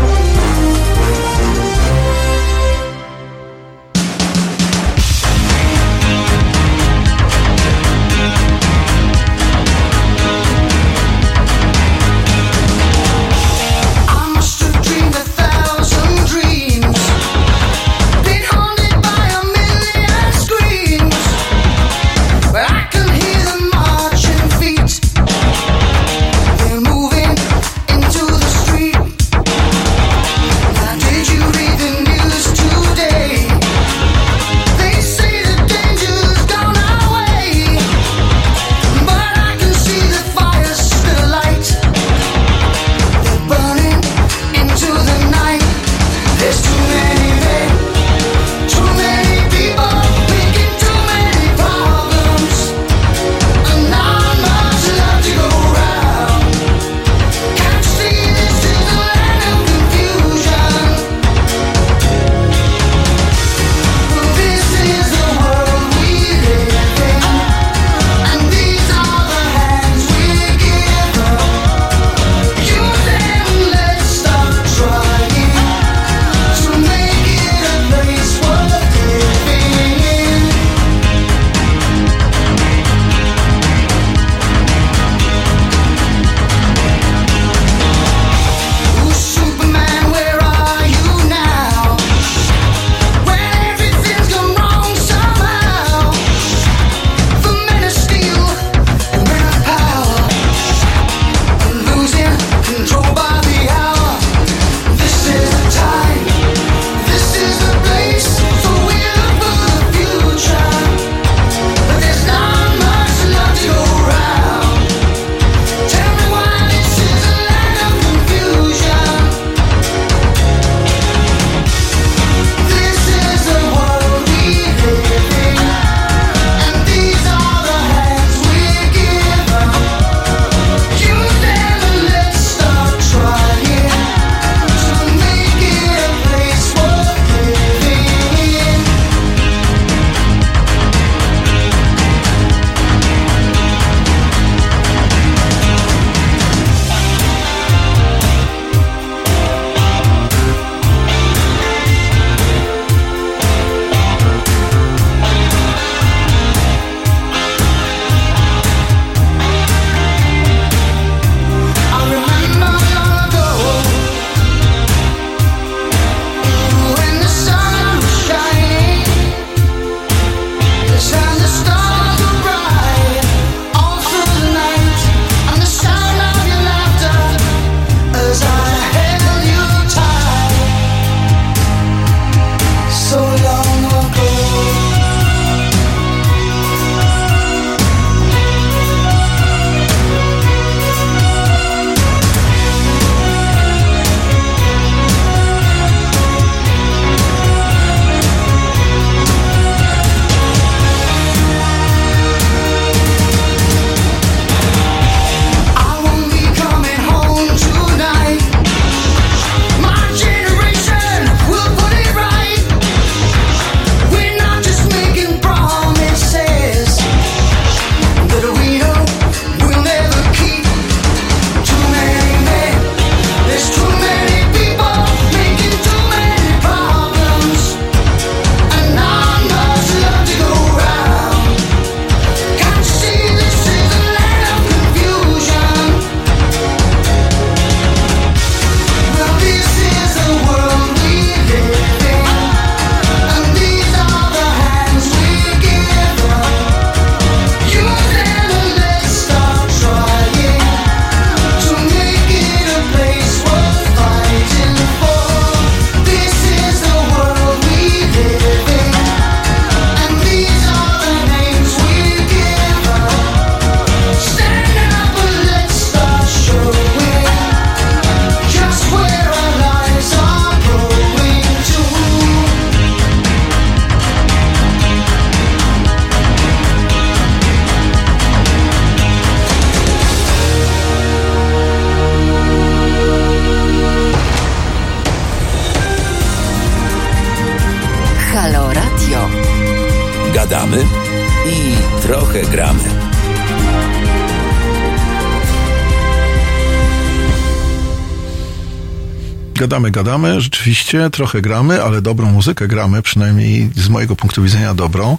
Gadamy, gadamy, rzeczywiście trochę gramy, ale dobrą muzykę gramy, przynajmniej z mojego punktu widzenia dobrą.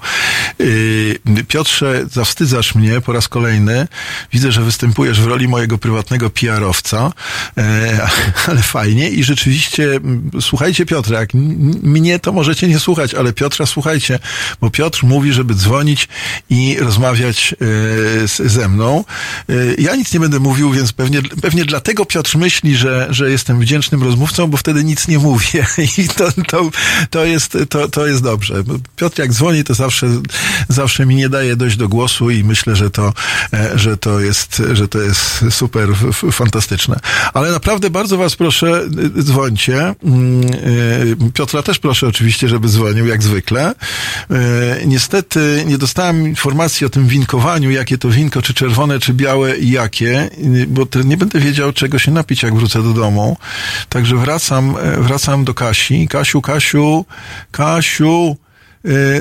Yy, Piotrze, zawstydzasz mnie po raz kolejny. Widzę, że występujesz w roli mojego prywatnego PR-owca, yy, ale fajnie i rzeczywiście, mm, słuchajcie Piotra, jak mnie to możecie nie słuchać, ale Piotra słuchajcie, bo Piotr mówi, żeby dzwonić i rozmawiać yy, ze mną. Ja nic nie będę mówił, więc pewnie, pewnie dlatego Piotr myśli, że, że jestem wdzięcznym rozmówcą, bo wtedy nic nie mówię i to, to, to, jest, to, to jest dobrze. Piotr jak dzwoni, to zawsze, zawsze mi nie daje dojść do głosu i myślę, że to, e, że to jest, że to jest super, fantastyczne. Ale naprawdę bardzo was proszę, y, dzwońcie. Mm, y, Piotra też proszę oczywiście, żeby dzwonił, jak zwykle. E, Niestety nie dostałem informacji o tym winkowaniu, jakie to winko, czy czerwone, czy białe i jakie, bo nie będę wiedział, czego się napić, jak wrócę do domu. Także wracam, e, wracam do Kasi. Kasiu, Kasiu, Kasiu,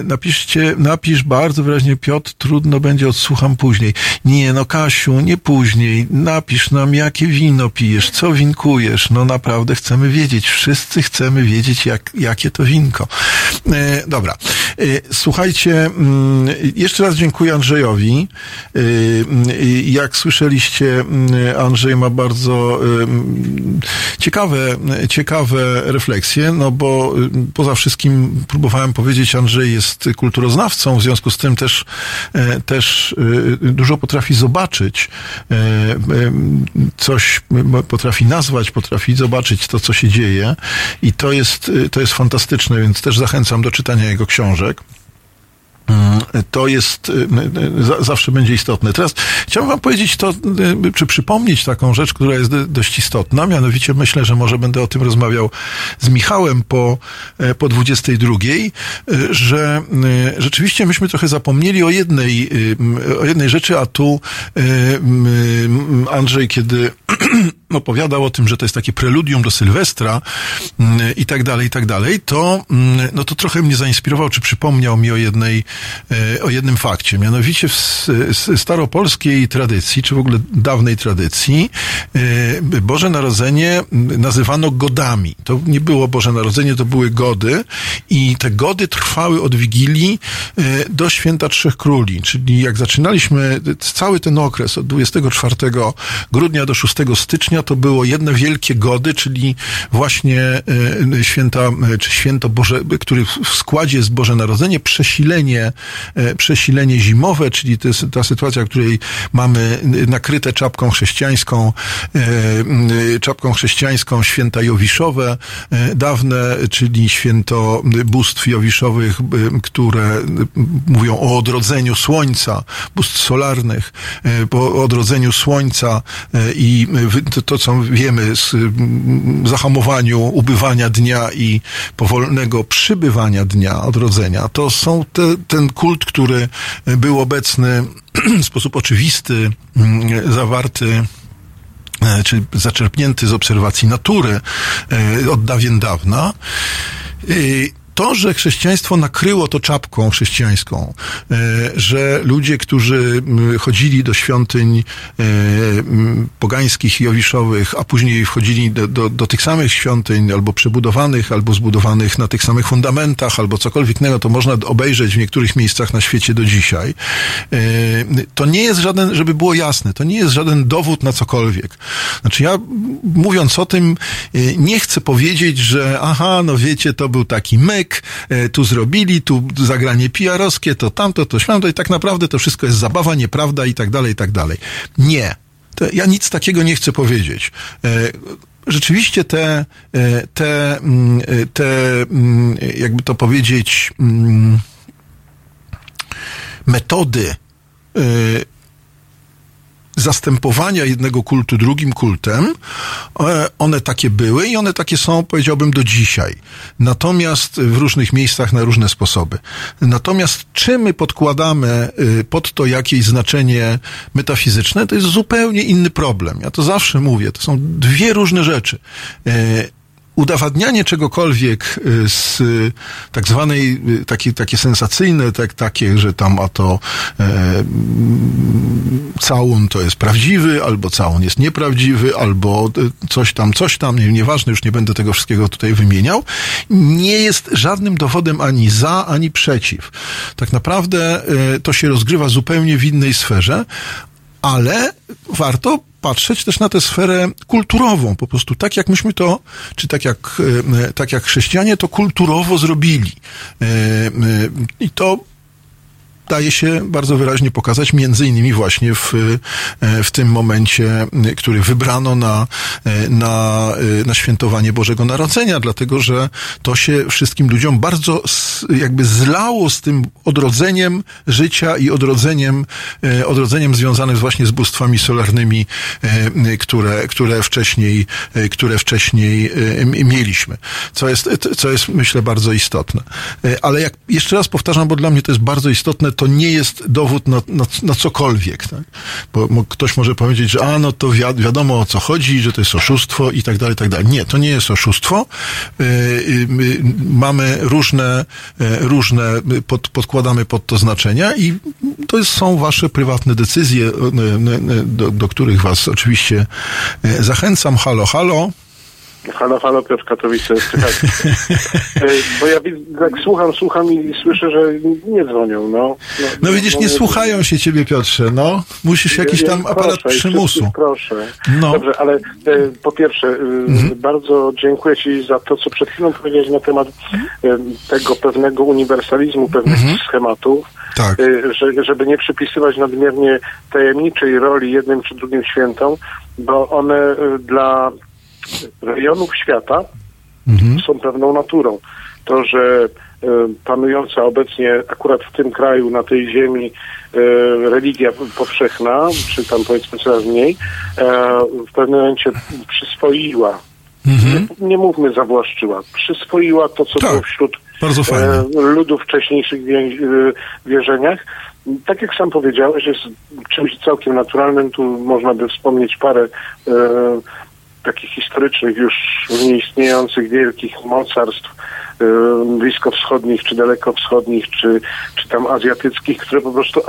napiszcie, napisz bardzo wyraźnie Piotr, trudno będzie, odsłucham później. Nie, no Kasiu, nie później. Napisz nam, jakie wino pijesz, co winkujesz. No naprawdę chcemy wiedzieć. Wszyscy chcemy wiedzieć, jak, jakie to winko. E, dobra. E, słuchajcie, mm, jeszcze raz dziękuję Andrzejowi. E, mm, Jak słyszeliście, mm, Andrzej ma bardzo ciekawe, ciekawe refleksje, no bo poza wszystkim próbowałem powiedzieć, Andrzej jest kulturoznawcą, w związku z tym też, e, też y, dużo potrafi zobaczyć, e, coś potrafi nazwać, potrafi zobaczyć to, co się dzieje i to jest, to jest fantastyczne, więc też zachęcam do czytania jego książek. Mm, To jest, y, y, za- zawsze będzie istotne. Teraz chciałbym wam powiedzieć to, y, czy przypomnieć taką rzecz, która jest do- dość istotna, mianowicie myślę, że może będę o tym rozmawiał z Michałem po, e, po 22, y, że y, rzeczywiście myśmy trochę zapomnieli o jednej, y, o jednej rzeczy, a tu y, y, Andrzej, kiedy opowiadał o tym, że to jest takie preludium do Sylwestra mm, i tak dalej, i tak dalej, to, mm, no to trochę mnie zainspirował, czy przypomniał mi o jednej, e, o jednym fakcie. Mianowicie w staropolskiej tradycji, czy w ogóle dawnej tradycji, e, Boże Narodzenie mm, nazywano godami. To nie było Boże Narodzenie, to były gody i te gody trwały od Wigilii e, do Święta Trzech Króli, czyli jak zaczynaliśmy cały ten okres od 24 grudnia do 6 stycznia, to było jedne wielkie gody, czyli właśnie e, święta, e, czy święto Boże, który w składzie jest Boże Narodzenie, przesilenie, e, przesilenie zimowe, czyli to jest ta sytuacja, w której mamy nakryte czapką chrześcijańską, czapką chrześcijańską święta Jowiszowe, dawne, czyli święto bóstw Jowiszowych, które mówią o odrodzeniu słońca, bóstw solarnych, po odrodzeniu słońca i to, to, co wiemy z mm, zahamowaniu ubywania dnia i powolnego przybywania dnia, odrodzenia, to są te, ten kult, który był obecny w sposób oczywisty, mm, zawarty e, czy zaczerpnięty z obserwacji natury e, od dawien dawna. To, że chrześcijaństwo nakryło to czapką chrześcijańską, e, że ludzie, którzy chodzili do świątyń e, pogańskich i jowiszowych, a później wchodzili do, do, do tych samych świątyń, albo przebudowanych, albo zbudowanych na tych samych fundamentach, albo cokolwiek innego, to można obejrzeć w niektórych miejscach na świecie do dzisiaj. E, To nie jest żaden, żeby było jasne, to nie jest żaden dowód na cokolwiek. Znaczy ja, mówiąc o tym, nie chcę powiedzieć, że aha, no wiecie, to był taki myk, e, tu zrobili, tu zagranie PR-owskie, to tamto, to śmamto i tak naprawdę to wszystko jest zabawa, nieprawda i tak dalej, i tak dalej. Nie. To ja nic takiego nie chcę powiedzieć. E, Rzeczywiście te, e, te, mm, te, mm, jakby to powiedzieć, mm, metody zastępowania jednego kultu drugim kultem, e, one takie były i one takie są, powiedziałbym, do dzisiaj. Natomiast w różnych miejscach na różne sposoby. Natomiast czy my podkładamy y, pod to jakieś znaczenie metafizyczne, to jest zupełnie inny problem. Ja to zawsze mówię, to są dwie różne rzeczy. Udowadnianie czegokolwiek y, z y, tak zwanej, y, takie, takie sensacyjne, tak, takie, że tam a to e, całun to jest prawdziwy, albo całun jest nieprawdziwy, albo coś tam, coś tam, nie, nieważne, już nie będę tego wszystkiego tutaj wymieniał, nie jest żadnym dowodem ani za, ani przeciw. Tak naprawdę e, to się rozgrywa zupełnie w innej sferze, ale warto patrzeć też na tę sferę kulturową, po prostu tak jak myśmy to, czy tak jak, e, tak jak chrześcijanie to kulturowo zrobili. E, e, I to daje się bardzo wyraźnie pokazać, między innymi właśnie w, e, w tym momencie, m, który wybrano na, e, na, e, na świętowanie Bożego Narodzenia, dlatego że to się wszystkim ludziom bardzo jakby zlało z tym odrodzeniem życia i odrodzeniem, e, odrodzeniem związanym właśnie z bóstwami solarnymi, e, które, które wcześniej, e, które wcześniej e, mieliśmy. Co jest, co jest myślę bardzo istotne. E, Ale jak jeszcze raz powtarzam, bo dla mnie to jest bardzo istotne, to nie jest dowód na, na, na cokolwiek. Tak? Bo mo- ktoś może powiedzieć, że a, no to wi- wiadomo o co chodzi, że to jest oszustwo i tak dalej, i tak dalej. Nie, to nie jest oszustwo. E, y, my Mamy różne, e, różne, pod, podkładamy pod to znaczenia i to jest, są wasze prywatne decyzje, e, e, do, do których was oczywiście zachęcam. Halo, halo. Halo, halo, Piotr Katowice. Bo ja jak słucham, słucham i słyszę, że nie dzwonią, no. No widzisz, nie słuchają się ciebie, Piotrze, no. Musisz jakiś tam aparat proszę, przymusu. Proszę. No. Dobrze, ale e, po pierwsze, e, bardzo dziękuję Ci za to, co przed chwilą powiedziałeś na temat e, tego pewnego uniwersalizmu, pewnych schematów. Tak. że, żeby nie przypisywać nadmiernie tajemniczej roli jednym czy drugim świętom, bo one dla rejonów świata są pewną naturą. To, że e, panująca obecnie akurat w tym kraju, na tej ziemi e, religia powszechna, czy tam powiedzmy coraz mniej, e, w pewnym momencie przyswoiła, nie, nie mówmy zawłaszczyła, przyswoiła to, co Tak. było wśród ludów wcześniejszych wierzeniach. Tak jak sam powiedziałeś, jest czymś całkiem naturalnym. Tu można by wspomnieć parę takich historycznych, już nieistniejących wielkich mocarstw e, bliskowschodnich, czy dalekowschodnich, czy, czy tam azjatyckich, które po prostu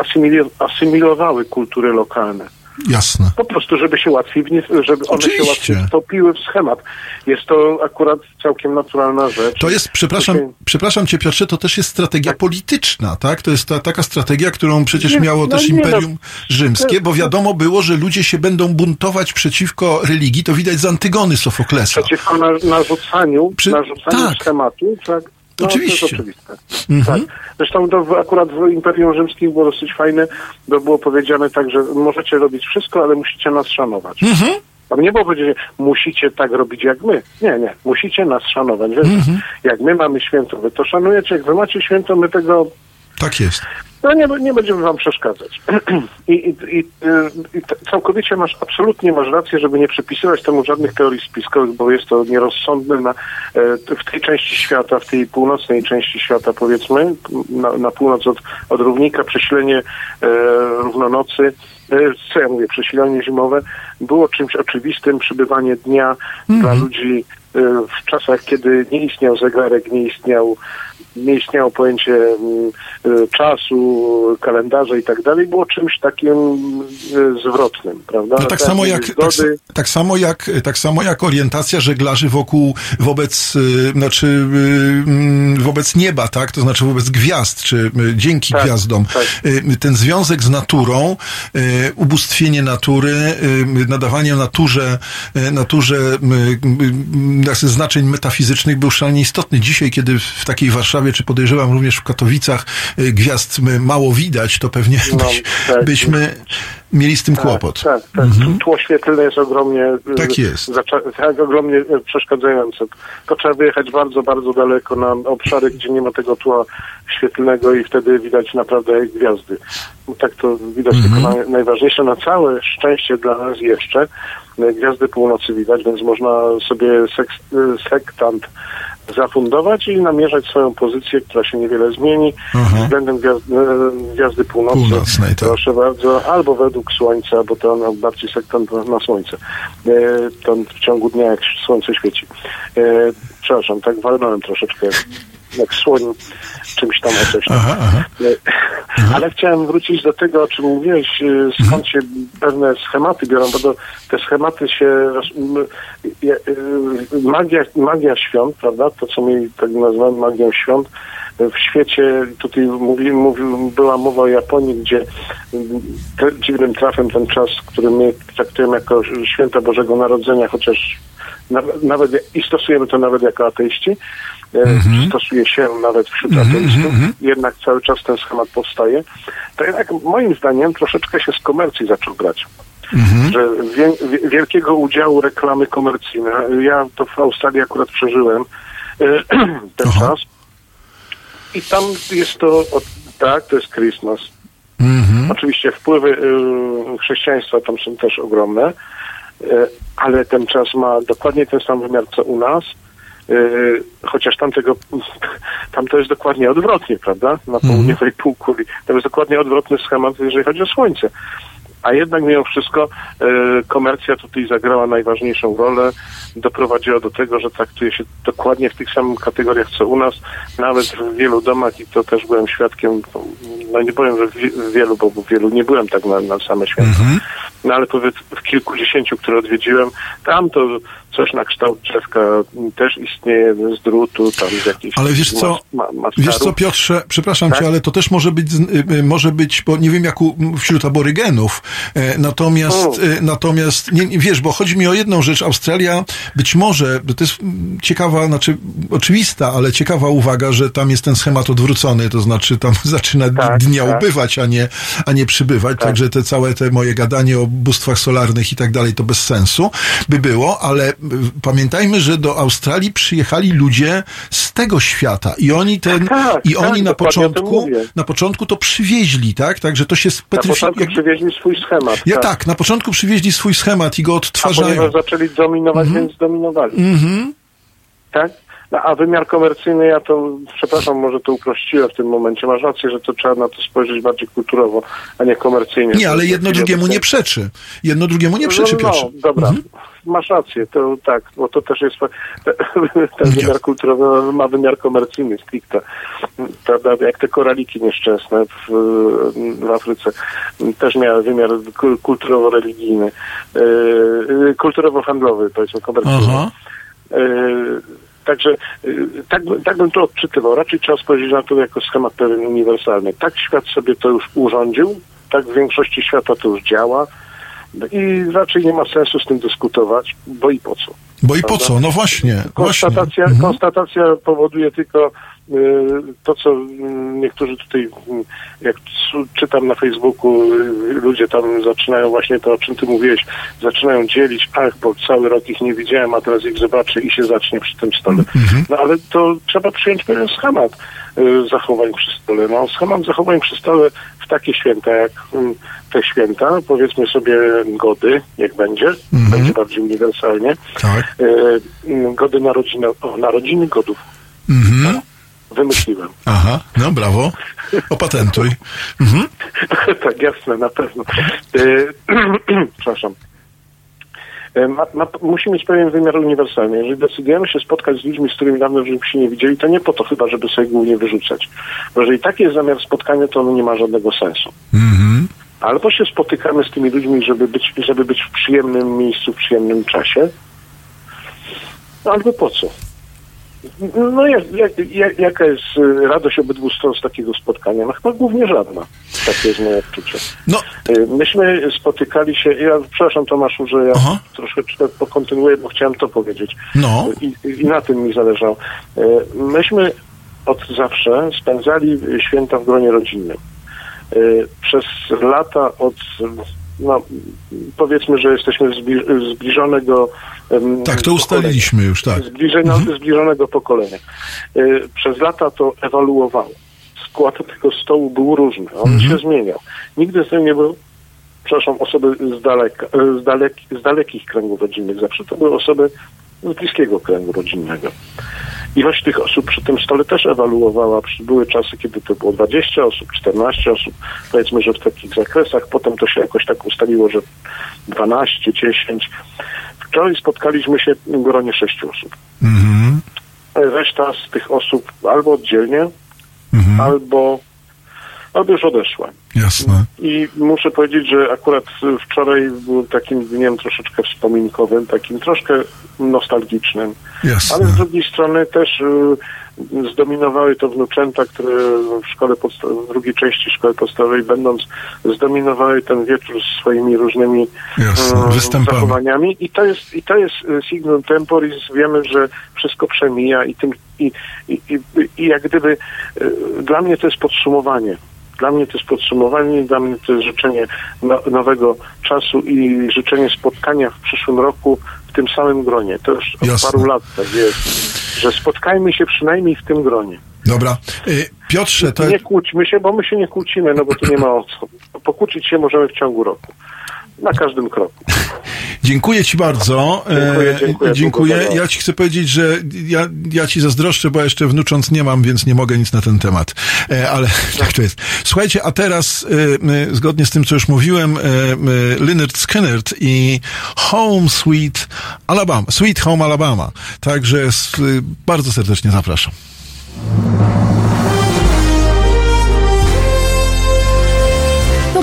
asymilowały kultury lokalne. Jasne. Po prostu, żeby się łatwiej, nie, żeby one się Oczywiście. łatwiej wtopiły w schemat. Jest to akurat całkiem naturalna rzecz. To jest, przepraszam, To się- przepraszam cię Piotrze, to też jest strategia polityczna, tak? To jest ta, taka strategia, którą przecież Nie, miało no też no. Imperium Rzymskie, bo wiadomo było, że ludzie się będą buntować przeciwko religii, to widać z Antygony Sofoklesa. przeciwko na, narzucaniu, Przy- narzucaniu tak. schematu, tak? No, Oczywiście. To jest oczywiste. Tak. Zresztą to akurat w Imperium Rzymskim było dosyć fajne, bo było powiedziane tak, że możecie robić wszystko, ale musicie nas szanować. Tam nie było powiedziane, musicie tak robić jak my. Nie, nie. Musicie nas szanować. Wiesz, Jak my mamy święto, wy to szanujecie. Jak wy macie święto, my tego Tak jest. no nie, nie będziemy wam przeszkadzać. I, i, i, y, i całkowicie masz, absolutnie masz rację, żeby nie przypisywać temu żadnych teorii spiskowych, bo jest to nierozsądne na, e, w tej części świata, w tej północnej części świata powiedzmy, na, na północ od, od równika, przesilenie e, równonocy, e, co ja mówię, przesilenie zimowe, było czymś oczywistym, przybywanie dnia dla ludzi e, w czasach, kiedy nie istniał zegarek, nie istniał nie istniało pojęcie mm, y, czasu, kalendarza i tak dalej, było czymś takim y, zwrotnym, prawda? No tak samo jak, tak, tak samo jak, tak samo jak orientacja żeglarzy wokół, wobec, y, znaczy, mm, wobec nieba, tak? To znaczy wobec gwiazd, czy dzięki Tak, gwiazdom. tak. Ten związek z naturą, ubóstwienie natury, nadawanie naturze, naturze znaczeń metafizycznych był szalenie istotny. Dzisiaj, kiedy w takiej Warszawie, czy podejrzewam również w Katowicach, y, gwiazd mało widać, to pewnie No, byś, tak. byśmy mieli z tym kłopot. Tak, tak. Tło świetlne jest ogromnie, y, Tak jest. Tak, ogromnie y, przeszkadzające. To trzeba wyjechać bardzo, bardzo daleko na obszary, gdzie nie ma tego tła świetlnego i wtedy widać naprawdę gwiazdy. Tak to widać Mhm. tylko na, najważniejsze. Na całe szczęście dla nas jeszcze gwiazdy północy widać, więc można sobie seks, y, sektant zafundować i namierzać swoją pozycję, która się niewiele zmieni Aha. względem gwiazdy, e, gwiazdy północnej. Północnej, tak. Proszę bardzo, albo według Słońca, bo to ona bardziej sektant na, Słońce. E, to w ciągu dnia, jak Słońce świeci. E, przepraszam, tak walnąłem troszeczkę jak słoń czymś tam. Aha, aha. E, Ale chciałem wrócić do tego, o czym mówiłeś, e, skąd się pewne schematy biorą, bo to, te schematy się... e, Magia, magia świąt, prawda? To, co my tak nazywamy magią świąt, e, w świecie, tutaj mówi, mówi, była mowa o Japonii, gdzie te, dziwnym trafem ten czas, który my traktujemy jako święta Bożego Narodzenia, chociaż na, nawet i stosujemy to nawet jako ateiści, e, stosuje się nawet wśród ateistów, jednak cały czas ten schemat powstaje, to jednak moim zdaniem troszeczkę się z komercji zaczął brać. Że wie, wie, wielkiego udziału reklamy komercyjne. Ja to w Australii akurat przeżyłem e, ten Aha. czas. I tam jest to, o, tak, to jest Christmas. Mhm. Oczywiście wpływy y, chrześcijaństwa tam są też ogromne, y, ale ten czas ma dokładnie ten sam wymiar co u nas, y, chociaż tamtego, tam to jest dokładnie odwrotnie, prawda? Na południowej półkuli. To jest dokładnie odwrotny schemat, jeżeli chodzi o Słońce. A jednak mimo wszystko e, komercja tutaj zagrała najważniejszą rolę, doprowadziła do tego, że traktuje się dokładnie w tych samych kategoriach co u nas, nawet w wielu domach i to też byłem świadkiem, no nie powiem, że w wi- w wielu, bo w wielu nie byłem tak na, na same święta, no ale powiedz w kilkudziesięciu, które odwiedziłem, tam to coś na kształt drzewka też istnieje z drutu, tam z jakichś Ale wiesz co, ma, ma, Wiesz co, Piotrze, przepraszam Tak? cię, ale to też może być, y, y, może być, bo nie wiem jak u, wśród aborygenów, e, natomiast, O. e, natomiast, nie, wiesz, bo chodzi mi o jedną rzecz, Australia być może, to jest ciekawa, znaczy oczywista, ale ciekawa uwaga, że tam jest ten schemat odwrócony, to znaczy tam zaczyna Tak, dnia tak. ubywać, a nie, a nie przybywać, także te całe te moje gadanie o bóstwach solarnych i tak dalej, to bez sensu by było, ale pamiętajmy, że do Australii przyjechali ludzie z tego świata i oni ten, Tak, i tak, oni na początku, na początku to przywieźli, tak? Także to się Na początku przywieźli swój schemat. Ja tak, na początku przywieźli swój schemat i go A odtwarzają. ponieważ zaczęli dominować, więc dominowali. Mhm. Tak? No, a wymiar komercyjny, ja to, przepraszam, może to uprościłem w tym momencie. Masz rację, że to trzeba na to spojrzeć bardziej kulturowo, a nie komercyjnie. Nie, ale jedno drugiemu nie przeczy. Jedno drugiemu nie przeczy, no, Piotrze. no, dobra, masz rację, to tak, bo to też jest, ten wymiar kulturowy ma wymiar komercyjny stricte, prawda, jak te koraliki nieszczęsne w, w Afryce też miały wymiar ku- kulturowo-religijny, yy, kulturowo-handlowy, powiedzmy, komercyjny. Aha. E, Także tak, tak bym to odczytywał. Raczej trzeba spojrzeć na to jako schemat pewien uniwersalny. Tak świat sobie to już urządził, tak w większości świata to już działa i raczej nie ma sensu z tym dyskutować, bo i po co. Bo i po co? No właśnie. właśnie. Konstatacja, Mhm. konstatacja powoduje tylko to, co y, niektórzy tutaj, y, jak czytam na Facebooku, y, ludzie tam zaczynają właśnie to, o czym ty mówiłeś, zaczynają dzielić, ach, bo cały rok ich nie widziałem, a teraz ich zobaczę i się zacznie przy tym stole. No ale to trzeba przyjąć pewien schemat y, zachowań przy stole. No, schemat zachowań przy stole w takie święta, jak y, te święta, powiedzmy sobie gody, jak będzie, będzie bardziej uniwersalnie, Tak. gody narodziny, o, narodziny godów. Mhm. Wymyśliłem. Aha, no brawo. Opatentuj. Mhm. tak, jasne, na pewno. E, przepraszam. E, Ma, ma, musi mieć pewien wymiar uniwersalny. Jeżeli decydujemy się spotkać z ludźmi, z którymi dawno żeśmy się nie widzieli, to nie po to chyba, żeby sobie głównie wyrzucać. Bo jeżeli taki jest zamiar spotkania, to ono nie ma żadnego sensu. Mhm. Albo się spotykamy z tymi ludźmi, żeby być, żeby być w przyjemnym miejscu, w przyjemnym czasie, no, albo po co? No jak, jak, jak, jaka jest y, radość obydwu stron z takiego spotkania? No chyba głównie żadna. Takie jest moje odczucie. No, Y, Myśmy spotykali się, ja przepraszam Tomaszu, że ja Aha. troszeczkę pokontynuuję, bo chciałem to powiedzieć. no. I, I na tym mi zależało. E, Myśmy od zawsze spędzali święta w gronie rodzinnym. Przez lata od, no, powiedzmy, że jesteśmy zbli- zbliżonego Tak, to pokolenia. ustaliliśmy już, tak. Zbliżenia, zbliżonego pokolenia. E, Przez lata to ewaluowało. Skład tego stołu był różny. On się zmieniał. Nigdy z tym nie był przepraszam, osoby z, daleka, z, daleki, z dalekich kręgów rodzinnych. Zawsze to były osoby z bliskiego kręgu rodzinnego. ilość tych osób przy tym stole też ewaluowała. Były czasy, kiedy to było 20 osób, 14 osób, powiedzmy, że w takich zakresach. Potem to się jakoś tak ustaliło, że 12, 10. Wczoraj spotkaliśmy się w gronie 6 osób. Mhm. Reszta z tych osób albo oddzielnie, Mhm. albo, albo już odeszła. Jasne. I muszę powiedzieć, że akurat y, wczoraj był takim dniem troszeczkę wspominkowym, takim troszkę nostalgicznym. Jasne. Ale z drugiej strony też y, zdominowały to wnuczęta, które w szkole podsta- w drugiej części szkoły podstawowej będąc, zdominowały ten wieczór swoimi różnymi Jasne, występami. zachowaniami. I to jest, i to jest e, signum temporis. Wiemy, że wszystko przemija i, tym, i, i, i, i jak gdyby dla mnie to jest podsumowanie. Dla mnie to jest podsumowanie, dla mnie to jest życzenie no, nowego czasu i życzenie spotkania w przyszłym roku w tym samym gronie. To już od Jasne. paru lat tak jest, że spotkajmy się przynajmniej w tym gronie. Dobra. Y, Piotrze, to... Nie kłóćmy się, bo my się nie kłócimy, no bo tu nie ma o co. Pokłócić się możemy w ciągu roku. Na każdym kroku. Dziękuję Ci bardzo. Dziękuję, E, dziękuję. dziękuję. Ja Ci chcę powiedzieć, że ja, ja Ci zazdroszczę, bo ja jeszcze wnucząc nie mam, więc nie mogę nic na ten temat. E, ale tak to jest. Słuchajcie, a teraz e, zgodnie z tym, co już mówiłem, Lynyrd Skynyrd i Home Sweet Alabama. Sweet Home Alabama. Także e, bardzo serdecznie zapraszam.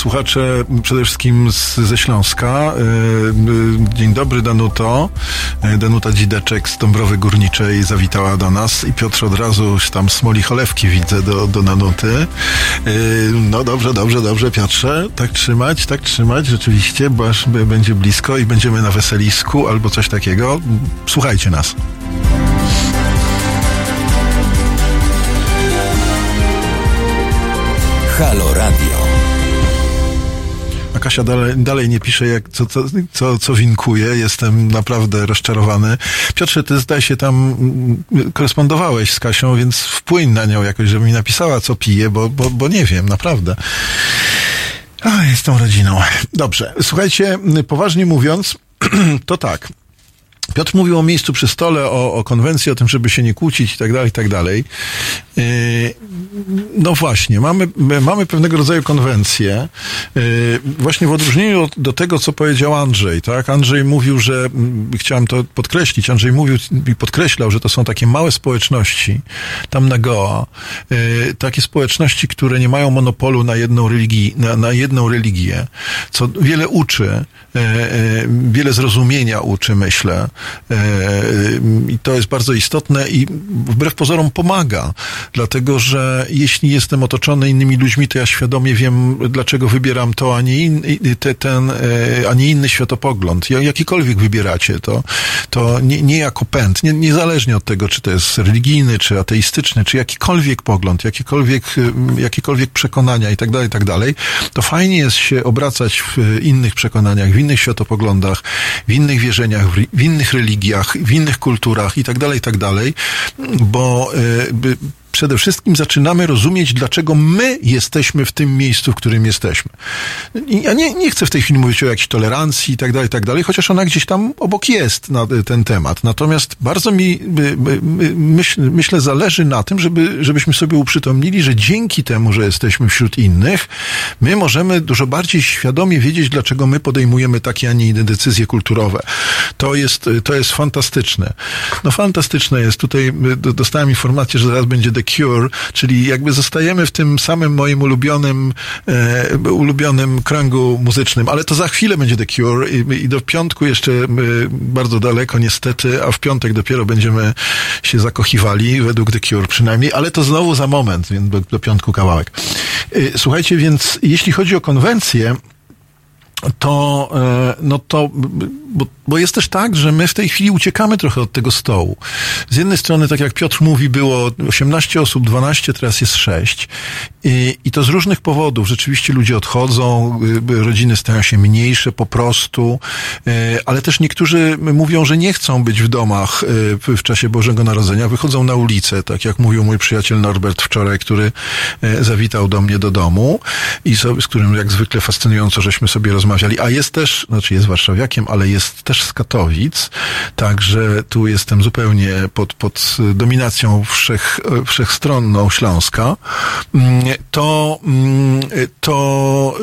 Słuchacze przede wszystkim z, ze Śląska. E, e, Dzień dobry Danuto. E, Danuta Dzideczek z Dąbrowy Górniczej zawitała do nas i Piotr od razu tam smoli cholewki widzę do, do Danuty. No dobrze, dobrze, dobrze Piotrze. Tak trzymać, tak trzymać rzeczywiście, bo aż będzie blisko i będziemy na weselisku albo coś takiego. Słuchajcie nas. Halo Radio. Kasia dalej, dalej nie pisze, jak, co, co, co, co winkuje. Jestem naprawdę rozczarowany. Piotrze, ty zdaje się tam mm, korespondowałeś z Kasią, więc wpłyń na nią jakoś, żeby mi napisała, co pije, bo, bo, bo nie wiem, naprawdę. A, jest tą rodziną. Dobrze. Słuchajcie, poważnie mówiąc, to tak. Piotr mówił o miejscu przy stole, o, o konwencji, o tym, żeby się nie kłócić i tak dalej, i tak dalej. Yy, No właśnie, mamy, my mamy pewnego rodzaju konwencję. Yy, Właśnie w odróżnieniu od- do tego, co powiedział Andrzej, tak? Andrzej mówił, że, mm, chciałem to podkreślić, Andrzej mówił i podkreślał, że to są takie małe społeczności, tam na Goa, yy, takie społeczności, które nie mają monopolu na jedną, religii, na, na jedną religię, co wiele uczy, wiele zrozumienia uczy, myślę. Yy, I to jest bardzo istotne i wbrew pozorom pomaga, dlatego że jeśli jestem otoczony innymi ludźmi, to ja świadomie wiem, dlaczego wybieram to, a nie, in, te, ten, e, a nie inny światopogląd. Ja- Jakikolwiek wybieracie, to, to nie, nie jako pęd, nie, niezależnie od tego, czy to jest religijny, czy ateistyczny, czy jakikolwiek pogląd, jakiekolwiek, em, jakiekolwiek przekonania i tak dalej, tak dalej, to fajnie jest się obracać w e, innych przekonaniach, w innych światopoglądach, w innych wierzeniach, w, w innych religiach, w innych kulturach i tak dalej, i tak bo e, przede wszystkim zaczynamy rozumieć, dlaczego my jesteśmy w tym miejscu, w którym jesteśmy. Ja nie, nie chcę w tej chwili mówić o jakiejś tolerancji i tak dalej, tak dalej, chociaż ona gdzieś tam obok jest na y, ten temat. Natomiast bardzo mi, y, y, myśl, myślę, zależy na tym, żeby, żebyśmy sobie uprzytomnili, że dzięki temu, że jesteśmy wśród innych, my możemy dużo bardziej świadomie wiedzieć, dlaczego my podejmujemy takie, a nie inne decyzje kulturowe. To jest, to jest fantastyczne. No fantastyczne jest. Tutaj do- dostałem informację, że zaraz będzie The Cure, czyli jakby zostajemy w tym samym moim ulubionym, e, ulubionym kręgu muzycznym, ale to za chwilę będzie The Cure i, i do piątku jeszcze y, bardzo daleko niestety, a w piątek dopiero będziemy się zakochiwali, według The Cure przynajmniej, ale to znowu za moment, więc do, do piątku kawałek. Y, Słuchajcie, więc jeśli chodzi o konwencję, to, e, no to, bo, bo jest też tak, że my w tej chwili uciekamy trochę od tego stołu. Z jednej strony, tak jak Piotr mówi, było 18 osób, 12, teraz jest 6. I, i to z różnych powodów. Rzeczywiście ludzie odchodzą, y, rodziny stają się mniejsze po prostu, y, ale też niektórzy mówią, że nie chcą być w domach y, w, czasie Bożego Narodzenia, wychodzą na ulicę, tak jak mówił mój przyjaciel Norbert wczoraj, który zawitał do mnie do domu i z którym jak zwykle fascynująco żeśmy sobie rozmawiali, a jest też, znaczy jest warszawiakiem, ale jest też z Katowic, także tu jestem zupełnie pod, pod dominacją wszech, wszechstronną Śląska, Mm, to, mm, to,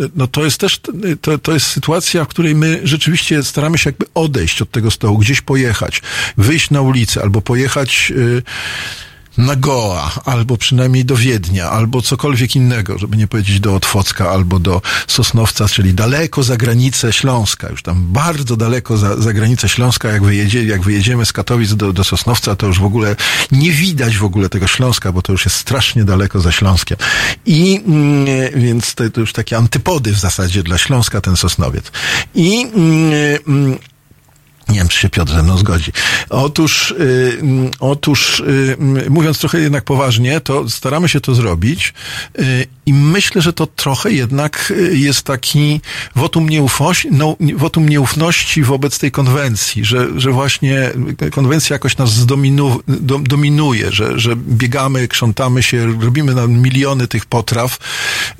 y, no to jest też, to, to jest sytuacja, w której my rzeczywiście staramy się jakby odejść od tego stołu, gdzieś pojechać, wyjść na ulicę albo pojechać y, na Goa, albo przynajmniej do Wiednia, albo cokolwiek innego, żeby nie powiedzieć do Otwocka, albo do Sosnowca, czyli daleko za granicę Śląska, już tam bardzo daleko za, za granicę Śląska, jak, wyjedzie, jak wyjedziemy z Katowic do, do Sosnowca, to już w ogóle nie widać w ogóle tego Śląska, bo to już jest strasznie daleko za Śląskiem. I mm, więc to, to już takie antypody w zasadzie dla Śląska, ten Sosnowiec. I mm, nie wiem, czy się Piotr ze mną zgodzi. Otóż, y, otóż y, mówiąc trochę jednak poważnie, to staramy się to zrobić y, i myślę, że to trochę jednak y, jest taki wotum, nieufności, no, wotum nieufności wobec tej konwencji, że, że właśnie konwencja jakoś nas zdominu, do, dominuje, że, że biegamy, krzątamy się, robimy na miliony tych potraw.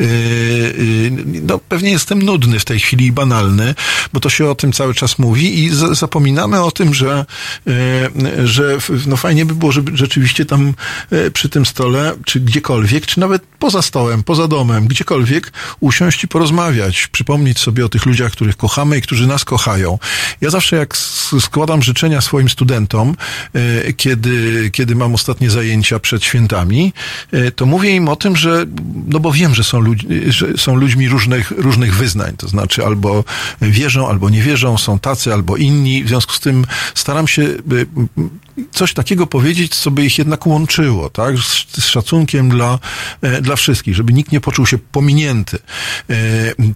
Y, y, no, pewnie jestem nudny w tej chwili i banalny, bo to się o tym cały czas mówi i z, zapominamy o tym, że, że no fajnie by było, żeby rzeczywiście tam przy tym stole, czy gdziekolwiek, czy nawet poza stołem, poza domem, gdziekolwiek usiąść i porozmawiać, przypomnieć sobie o tych ludziach, których kochamy i którzy nas kochają. Ja zawsze jak składam życzenia swoim studentom, e, kiedy, kiedy mam ostatnie zajęcia przed świętami, e, to mówię im o tym, że, no bo wiem, że są, ludź, że są ludźmi różnych, różnych wyznań, to znaczy albo wierzą, albo nie wierzą, są tacy, albo inni, w związku z tym staram się coś takiego powiedzieć, co by ich jednak łączyło, tak? Z, z szacunkiem dla, e, dla wszystkich, żeby nikt nie poczuł się pominięty. E,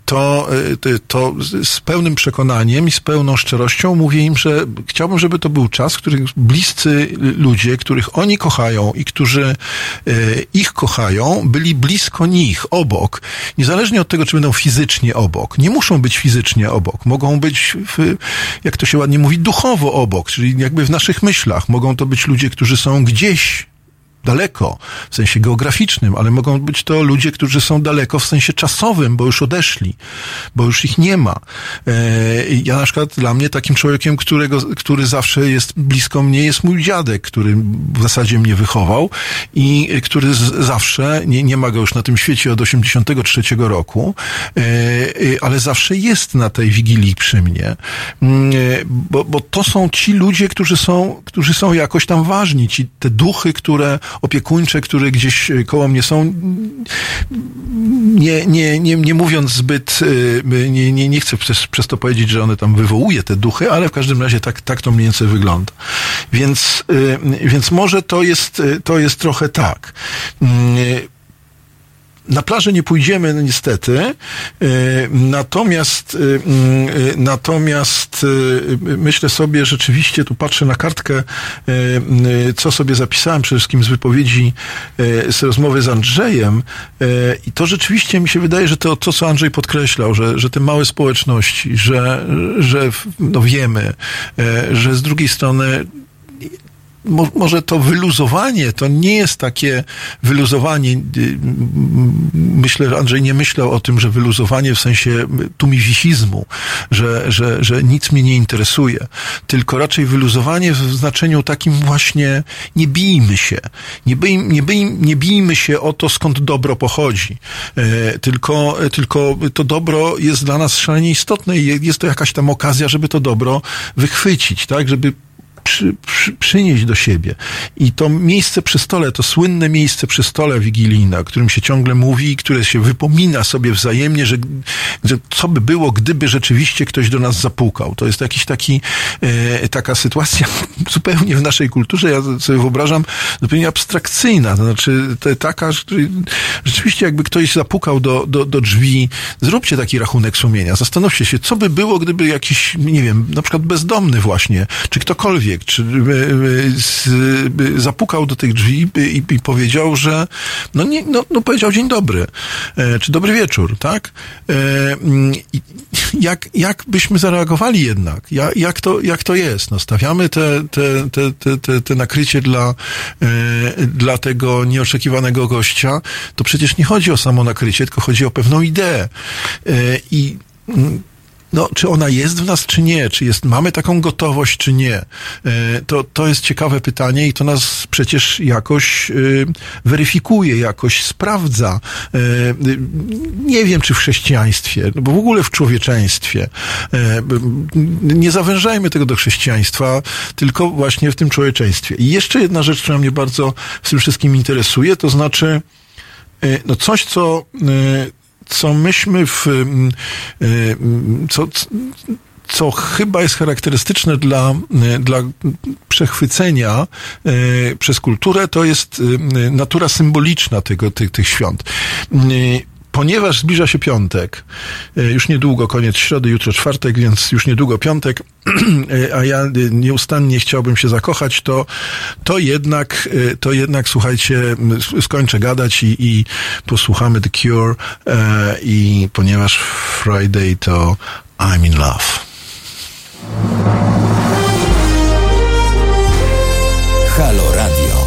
To, e, to- to z pełnym przekonaniem i z pełną szczerością mówię im, że chciałbym, żeby to był czas, w którym bliscy ludzie, których oni kochają i którzy e, ich kochają, byli blisko nich, obok. Niezależnie od tego, czy będą fizycznie obok. Nie muszą być fizycznie obok. Mogą być, w, jak to się ładnie mówi, duchowo obok, czyli jakby w naszych myślach. Mogą to być ludzie, którzy są gdzieś daleko, w sensie geograficznym, ale mogą być to ludzie, którzy są daleko w sensie czasowym, bo już odeszli, bo już ich nie ma. E, Ja na przykład dla mnie takim człowiekiem, którego, który zawsze jest blisko mnie, jest mój dziadek, który w zasadzie mnie wychował i który zawsze, nie, nie ma go już na tym świecie od 83 roku, e, e, ale zawsze jest na tej wigilii przy mnie, Mm, bo, bo to są ci ludzie, którzy są, którzy są jakoś tam ważni, ci te duchy, które opiekuńcze, które gdzieś e, koło mnie są, nie, nie, nie, nie mówiąc zbyt, y, nie, nie, nie chcę przez, przez to powiedzieć, że one tam wywołuje te duchy, ale w każdym razie tak, tak to mniej więcej wygląda. Więc, y, więc może to jest, to jest trochę tak. Na plażę nie pójdziemy no niestety, y, natomiast, y, y, natomiast myślę sobie, rzeczywiście tu patrzę na kartkę, co sobie zapisałem przede wszystkim z wypowiedzi, z rozmowy z Andrzejem i to rzeczywiście mi się wydaje, że to, to co Andrzej podkreślał, że, że te małe społeczności, że, że no wiemy, że z drugiej strony mo, może to wyluzowanie to nie jest takie wyluzowanie. y, Myślę, że Andrzej nie myślał o tym, że wyluzowanie w sensie tumiwisizmu, że, że, że nic mnie nie interesuje, tylko raczej wyluzowanie w znaczeniu takim właśnie nie bijmy się. Nie, bij, nie, bij, nie bijmy się o to, skąd dobro pochodzi. E, tylko, tylko to dobro jest dla nas szalenie istotne i jest to jakaś tam okazja, żeby to dobro wychwycić, tak? Żeby przy, przy, przynieść do siebie. I to miejsce przy stole, to słynne miejsce przy stole wigilijne, o którym się ciągle mówi, które się wypomina sobie wzajemnie, że, że co by było, gdyby rzeczywiście ktoś do nas zapukał. To jest jakiś taki, e, taka sytuacja zupełnie w naszej kulturze, ja sobie wyobrażam, zupełnie abstrakcyjna. To znaczy taka, że rzeczywiście jakby ktoś zapukał do, do, do drzwi, zróbcie taki rachunek sumienia, zastanówcie się, co by było, gdyby jakiś, nie wiem, na przykład bezdomny właśnie, czy ktokolwiek, czy e, e, zapukał do tych drzwi i, powiedział, że no, nie, no, no powiedział dzień dobry, e, czy dobry wieczór, tak? Mm, jak, jak byśmy zareagowali jednak? Jak, to, jak to jest? No, stawiamy te, te, te, te, te, te nakrycie dla, dla tego nieoczekiwanego gościa, to przecież nie chodzi o samo nakrycie, tylko chodzi o pewną ideę. I mm, no, czy ona jest w nas, czy nie? Czy jest, mamy taką gotowość, czy nie? E, To, to jest ciekawe pytanie i to nas przecież jakoś e, weryfikuje, jakoś sprawdza. E, Nie wiem, czy w chrześcijaństwie, no bo w ogóle w człowieczeństwie. Nie zawężajmy tego do chrześcijaństwa, tylko właśnie w tym człowieczeństwie. I jeszcze jedna rzecz, która mnie bardzo w tym wszystkim interesuje, to znaczy, no coś, co, co myśmy w, mm, y, co, co chyba jest charakterystyczne dla, y, dla przechwycenia y, przez kulturę, to jest natura symboliczna tego, tych, tych świąt. Ponieważ zbliża się piątek, y, już niedługo koniec środy, jutro czwartek, więc już niedługo piątek, y, a ja y, nieustannie chciałbym się zakochać, to, to jednak, to jednak, słuchajcie, skończę gadać i, i posłuchamy The Cure e, i ponieważ Friday to I'm in love. Halo Radio.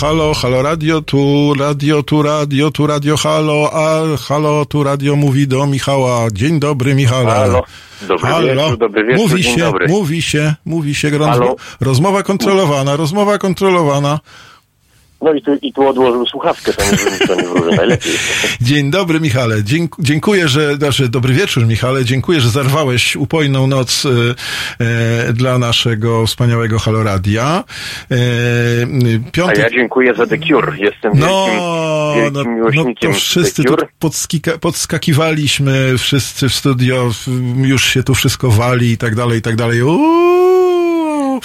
Halo, halo, halo, halo radio, tu radio, tu radio, tu radio, halo, a halo, tu radio mówi do Michała. Dzień dobry, Michale. Halo. Dobry wieczór, dobry wieczór, mówi się, dobry. mówi się, mówi się, Halo. rozmo- rozmowa kontrolowana, rozmowa kontrolowana. No i tu, i tu odłożył słuchawkę, to nie, to nie wróży najlepiej. Dzień dobry, Michale. Dzięk, dziękuję, że, znaczy, dobry wieczór, Michale. Dziękuję, że zarwałeś upojną noc e, e, dla naszego wspaniałego Haloradia. E, A piątek, ja dziękuję za The Cure. Jestem No, wielkim, no, wielkim no miłośnikiem to wszyscy tu podskika, podskakiwaliśmy, wszyscy w studio, już się tu wszystko wali i tak dalej, i tak dalej. Uuu,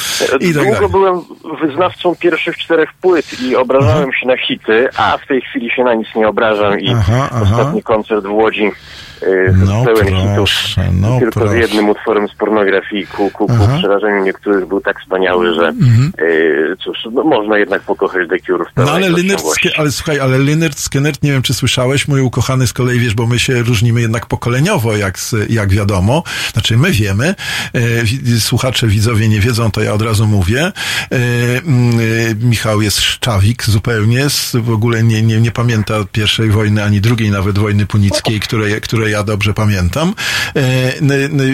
Długo dalej. byłem wyznawcą pierwszych czterech płyt i obrażałem się na hity, a w tej chwili się na nic nie obrażam i Aha, aha. ostatni koncert w Łodzi y, No pełen proszę, hitów. no tylko proszę. z jednym utworem z pornografii ku, ku, ku Aha. przerażeniu niektórych był tak wspaniały, że Mhm. y, cóż, no, można jednak pokochać The Cure w No ale Lynyrd, ale słuchaj, ale Lynyrd Skynyrd, nie wiem czy słyszałeś, mój ukochany z kolei, wiesz, bo my się różnimy jednak pokoleniowo, jak, jak wiadomo. Znaczy my wiemy, e, wi- słuchacze, widzowie nie wiedzą, to ja od razu mówię. E, mm, e, Michał jest szczawik zupełnie, z, w ogóle nie, nie, nie pamięta pierwszej wojny, ani drugiej nawet wojny punickiej, której, której ja dobrze pamiętam. E,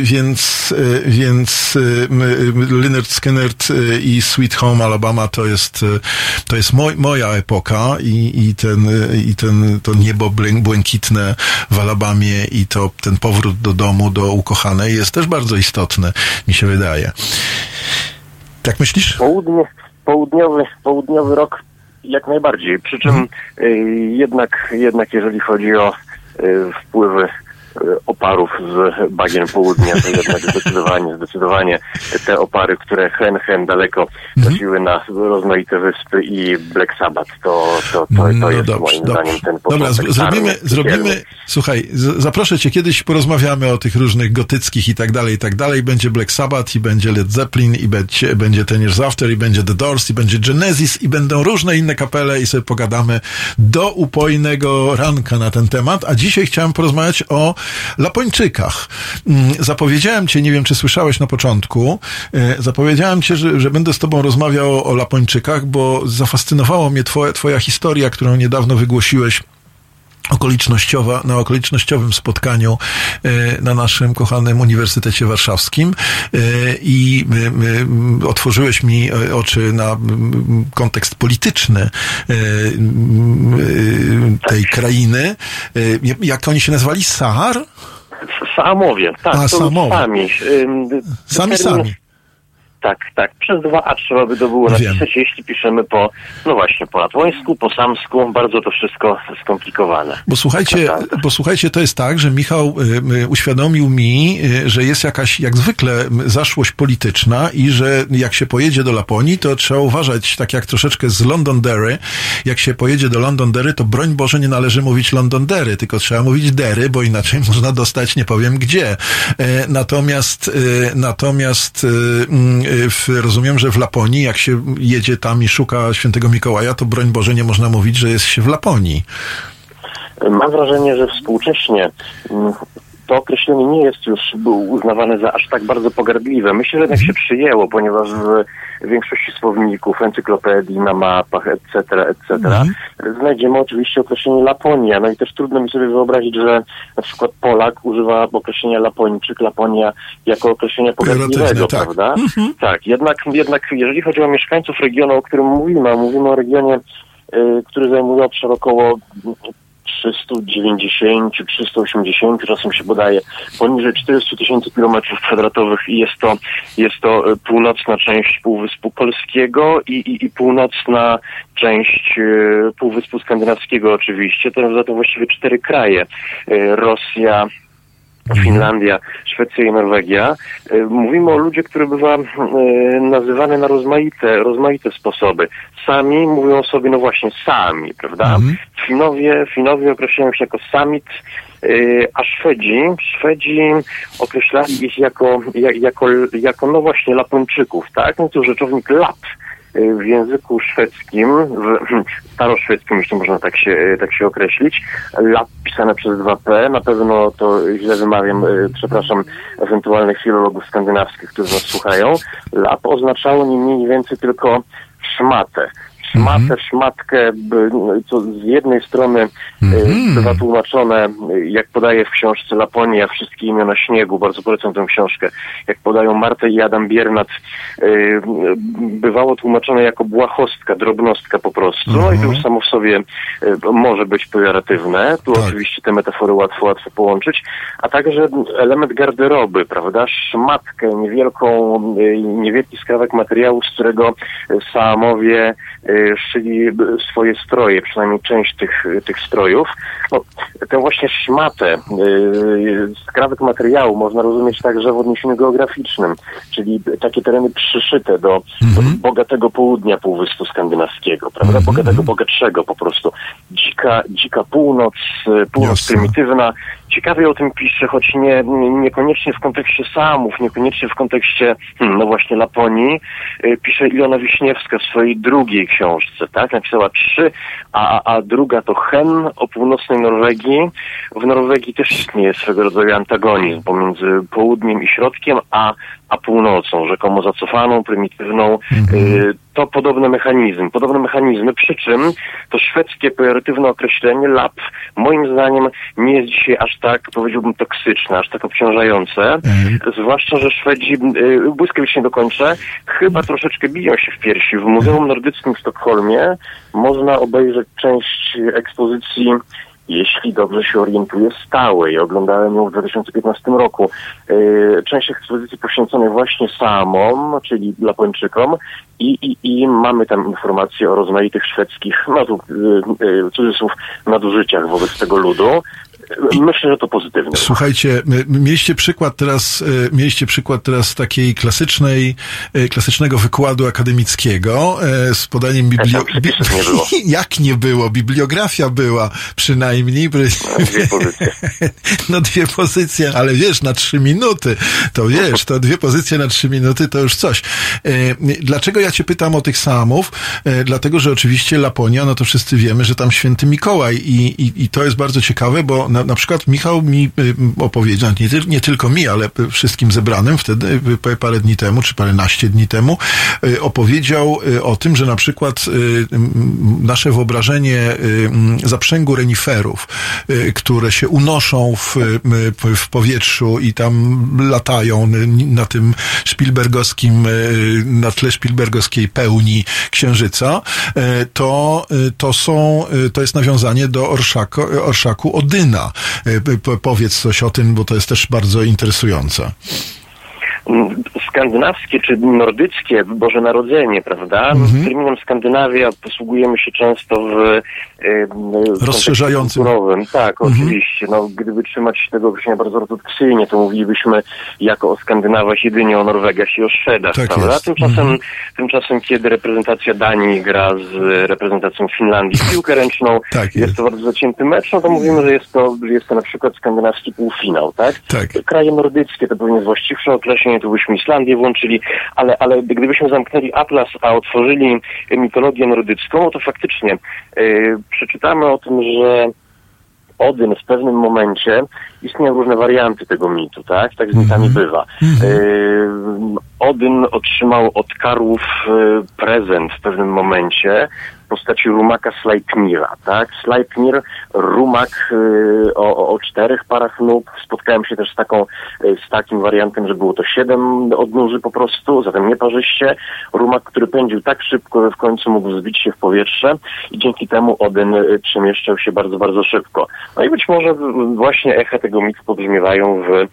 więc, e, więc e, m, Lynyrd Skynyrd e, i Sweet Home Alabama to jest, e, to jest moj, moja epoka i, i ten, e, i ten, to niebo błękitne w Alabamie i to, ten powrót do domu, do ukochanej jest też bardzo istotny, mi się wydaje. Tak myślisz? Południe, południowy, południowy rok jak najbardziej. Przy czym y, jednak, jednak jeżeli chodzi o y, wpływy oparów z bagien południa, to jednak zdecydowanie, zdecydowanie te opary, które hen, hen daleko trafiły na rozmaite wyspy i Black Sabbath, to, to, to, to No jest dobrze, moim dobrze. zdaniem ten Dobra, zrobimy, zrobimy, słuchaj, zaproszę cię kiedyś, porozmawiamy o tych różnych gotyckich i tak dalej, i tak dalej. Będzie Black Sabbath i będzie Led Zeppelin i będzie, będzie Ten Years After i będzie The Doors i będzie Genesis i będą różne inne kapele i sobie pogadamy do upojnego ranka na ten temat. A dzisiaj chciałem porozmawiać o Lapończykach. Mm, Zapowiedziałem cię, nie wiem czy słyszałeś na początku, e, zapowiedziałem cię, że, że będę z tobą rozmawiał o Lapończykach, bo zafascynowało mnie twoja historia, którą niedawno wygłosiłeś okolicznościowa, na okolicznościowym spotkaniu e, na naszym kochanym Uniwersytecie Warszawskim e, i e, otworzyłeś mi oczy na kontekst polityczny tej krainy. E, Jak oni się nazwali? Sahar? Saamowie, tak, A, to Saamowie. sami. Sami, sami. Tak, tak. Przez dwa A trzeba by to było napisać, jeśli piszemy po, no właśnie, po latwońsku, po samsku. Bardzo to wszystko skomplikowane. Bo słuchajcie, bo słuchajcie, to jest tak, że Michał y, y, uświadomił mi, y, że jest jakaś, jak zwykle, zaszłość polityczna i że jak się pojedzie do Laponii, to trzeba uważać, tak jak troszeczkę z Londonderry. Jak się pojedzie do Londonderry, to broń Boże nie należy mówić Londonderry, tylko trzeba mówić Derry, bo inaczej można dostać nie powiem gdzie. E, Natomiast, e, natomiast e, mm, w, rozumiem, że w Laponii, jak się jedzie tam i szuka świętego Mikołaja, to broń Boże nie można mówić, że jest się w Laponii. Mam wrażenie, że współcześnie to określenie nie jest już uznawane za aż tak bardzo pogardliwe. Myślę, że jednak się przyjęło, ponieważ w większości słowników, encyklopedii, na mapach, etc., etc., znajdziemy oczywiście określenie Laponia. No i też trudno mi sobie wyobrazić, że na przykład Polak używa określenia Lapończyk, Laponia jako określenia pogardliwego, tak. prawda? Tak, jednak, jednak jeżeli chodzi o mieszkańców regionu, o którym mówimy, a mówimy o regionie, y, który zajmuje obszar około 390, 380, czasem się podaje poniżej 400 tysięcy kilometrów kwadratowych i jest to, jest to y, północna część Półwyspu Polskiego i, i, i północna część y, Półwyspu Skandynawskiego oczywiście. To za to właściwie cztery kraje. Y, Rosja, Finlandia, Szwecja i Norwegia. Y, Mówimy o ludziach, które bywa y, nazywane na rozmaite, rozmaite sposoby. Sami mówią o sobie, no właśnie, sami, prawda? Finowie, Finowie określają się jako samit, y, a Szwedzi, Szwedzi określali ich jako, ja- jako, jako no właśnie Lapończyków, tak? No to rzeczownik lap y, w języku szwedzkim, w staroszwedzkim, jeśli można tak się, y, tak się określić, lap pisane przez 2P, na pewno to źle wymawiam, y, przepraszam ewentualnych filologów skandynawskich, którzy nas słuchają, lap oznaczało nie mniej więcej tylko szmatę. Szmatę, szmatkę, by- no, co z jednej strony y, bywa tłumaczone, jak podaje w książce Laponia, wszystkie imiona śniegu, bardzo polecam tę książkę, jak podają Martę i Adam Biernat, y, bywało tłumaczone jako błahostka, drobnostka po prostu, no i to już samo w sobie y, może być pejoratywne, tu oczywiście te metafory łatwo, łatwo połączyć, a także element garderoby, prawda, szmatkę, niewielką, niewielki skrawek materiału, z którego Saamowie y, szyli swoje stroje, przynajmniej część tych, tych strojów. No, tę właśnie szmatę, y, skrawek materiału można rozumieć także w odniesieniu geograficznym, czyli takie tereny przyszyte do, do bogatego południa Półwyspu Skandynawskiego, prawda, bogatego, bogatszego po prostu. Dzika, dzika północ, y, północ prymitywna. Ciekawie o tym pisze, choć nie, nie, niekoniecznie w kontekście Samów, niekoniecznie w kontekście, hmm, no właśnie, Laponii. Y, Pisze Ilona Wiśniewska w swojej drugiej książce, tak? Napisała trzy, a, a druga to Hen o północnej Norwegii. W Norwegii też istnieje swego rodzaju antagonizm pomiędzy południem i środkiem, a, a północą, rzekomo zacofaną, prymitywną. Y, To podobny mechanizm, podobne mechanizmy, przy czym to szwedzkie pejoratywne określenie lap, moim zdaniem, nie jest dzisiaj aż tak, powiedziałbym, toksyczne, aż tak obciążające. Zwłaszcza, że Szwedzi, y, błyskawicznie dokończę, chyba troszeczkę biją się w piersi. W Muzeum Nordyckim w Sztokholmie można obejrzeć część ekspozycji jeśli dobrze się orientuję, stałej. Oglądałem ją w 2015 roku. Yy, Część ekspozycji poświęconej właśnie Saamom, czyli Lapończykom i, i, i mamy tam informacje o rozmaitych szwedzkich, no tu yy, cudzysłów, nadużyciach wobec tego ludu. Myślę, że to pozytywne. Słuchajcie, mieliście przykład teraz, e, mieliście przykład teraz takiej klasycznej, e, klasycznego wykładu akademickiego e, z podaniem biblio... przepisów nie było. Jak nie było? Bibliografia była przynajmniej. Dwie pozycje. No dwie pozycje, ale wiesz, na trzy minuty, to wiesz, to dwie pozycje na trzy minuty to już coś. Dlaczego ja cię pytam o tych samów? Dlatego, że oczywiście Laponia, no to wszyscy wiemy, że tam święty Mikołaj i, i, i to jest bardzo ciekawe, bo na, na przykład Michał mi y, opowiedział, nie, nie tylko mi, ale wszystkim zebranym wtedy, y, pa- parę dni temu, czy paręnaście dni temu, y, opowiedział y, o tym, że na przykład y, nasze wyobrażenie y, zaprzęgu reniferów, y, które się unoszą w, y, w powietrzu i tam latają y, na tym Spielbergowskim, y, na tle Spielbergowskiej pełni księżyca, y, to, y, to są, to jest nawiązanie do orszako, orszaku Odyna. Powiedz coś o tym, bo to jest też bardzo interesujące. Skandynawskie czy nordyckie Boże Narodzenie, prawda? Mhm. Terminem Skandynawia posługujemy się często w, e, w Rozszerzającym. kulturowym. Tak, Mhm. oczywiście. No, gdyby trzymać się tego określenia bardzo ortodoksyjnie, to mówilibyśmy jako o Skandynawach jedynie o Norwegach i o Szwedach, Tak prawda? jest. Tymczasem, Mhm. tymczasem, kiedy reprezentacja Danii gra z reprezentacją Finlandii w piłkę ręczną, Tak jest to bardzo zacięty mecz, no to mówimy, że jest to, że jest to na przykład skandynawski półfinał, tak? Tak. kraje nordyckie to pewnie jest właściwsze określenie, tu byśmy Islandię włączyli, ale, ale gdybyśmy zamknęli atlas, a otworzyli mitologię nordycką, to faktycznie yy, przeczytamy o tym, że Odyn w pewnym momencie, istnieją różne warianty tego mitu, tak? Tak z mitami bywa. Yy, Odyn otrzymał od karłów yy, prezent w pewnym momencie postaci rumaka Sleipnira, tak? Sleipnir, rumak yy, o, o- czterech parach nóg. Spotkałem się też z, taką, yy, z takim wariantem, że było to siedem odnóży po prostu, zatem nieparzyście. Rumak, który pędził tak szybko, że w końcu mógł zbić się w powietrze i dzięki temu Odyn yy, przemieszczał się bardzo, bardzo szybko. No i być może właśnie echa tego mitu pobrzmiewają w e,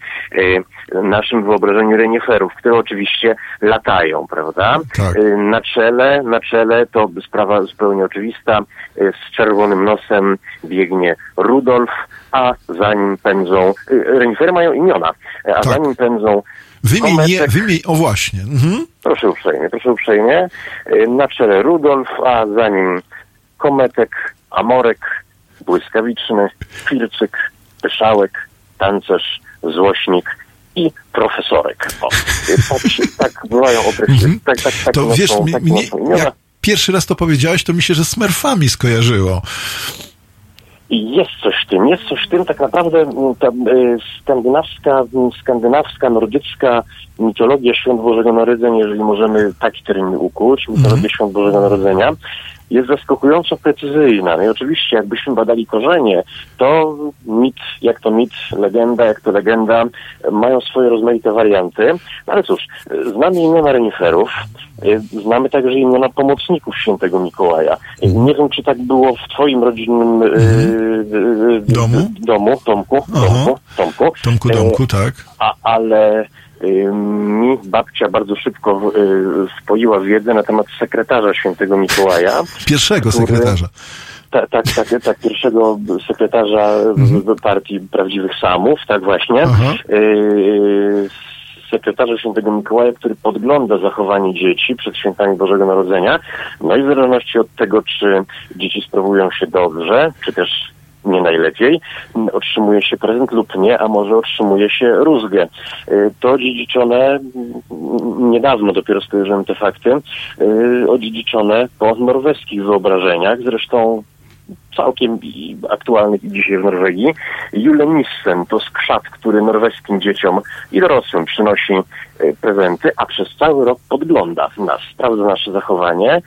naszym wyobrażeniu reniferów, które oczywiście latają, prawda? E, na czele, na czele to sprawa zupełnie oczywista. E, z czerwonym nosem biegnie Rudolf, a za nim pędzą, e, renifery mają imiona, a za nim pędzą Wymień, nie, wymień, o właśnie. Mhm. Proszę uprzejmie, proszę uprzejmie. Na czele Rudolf, a za nim Kometek, Amorek, Błyskawiczny, Filcyk, Pyszałek, Tancerz, Złośnik i profesorek. O, y, tak, tak bywają określenia. Tak, tak, tak To wiesz, mi, tak mnie, jak pierwszy raz to powiedziałeś, to mi się, że Smurfami skojarzyło. I jest coś w tym, jest coś w tym, tak naprawdę m, ta y, skandynawska, m, skandynawska, nordycka mitologia Świąt Bożego Narodzenia, jeżeli możemy taki termin ukuć, mitologia Świąt Bożego Narodzenia, jest zaskakująco precyzyjna. No i oczywiście, jakbyśmy badali korzenie, to mit, jak to mit, legenda, jak to legenda, mają swoje rozmaite warianty. No ale cóż, znamy imiona reniferów, e, znamy także imiona pomocników świętego Mikołaja. Nie wiem, czy tak było w twoim rodzinnym e, e, Domu? domu, Tomku. Tomku, Tomku. Tomku Domku, tak. ale y, mi babcia bardzo szybko y, wpoiła wiedzę na temat sekretarza świętego Mikołaja. Pierwszego który- sekretarza. Tak, tak, tak, tak, pierwszego sekretarza w- w partii Prawdziwych Samów, tak właśnie. Y, sekretarza świętego Mikołaja, który podgląda zachowanie dzieci przed świętami Bożego Narodzenia. No i w zależności od tego, czy dzieci sprawują się dobrze, czy też nie najlepiej, otrzymuje się prezent lub nie, a może otrzymuje się rózgę. Y, To dziedziczone, m, niedawno dopiero skojarzyłem te fakty, y, odziedziczone po norweskich wyobrażeniach, zresztą całkiem aktualnych i dzisiaj w Norwegii. Julenissen to skrzat, który norweskim dzieciom i dorosłym przynosi e, prezenty, a przez cały rok podgląda nas, sprawdza nasze zachowanie, e,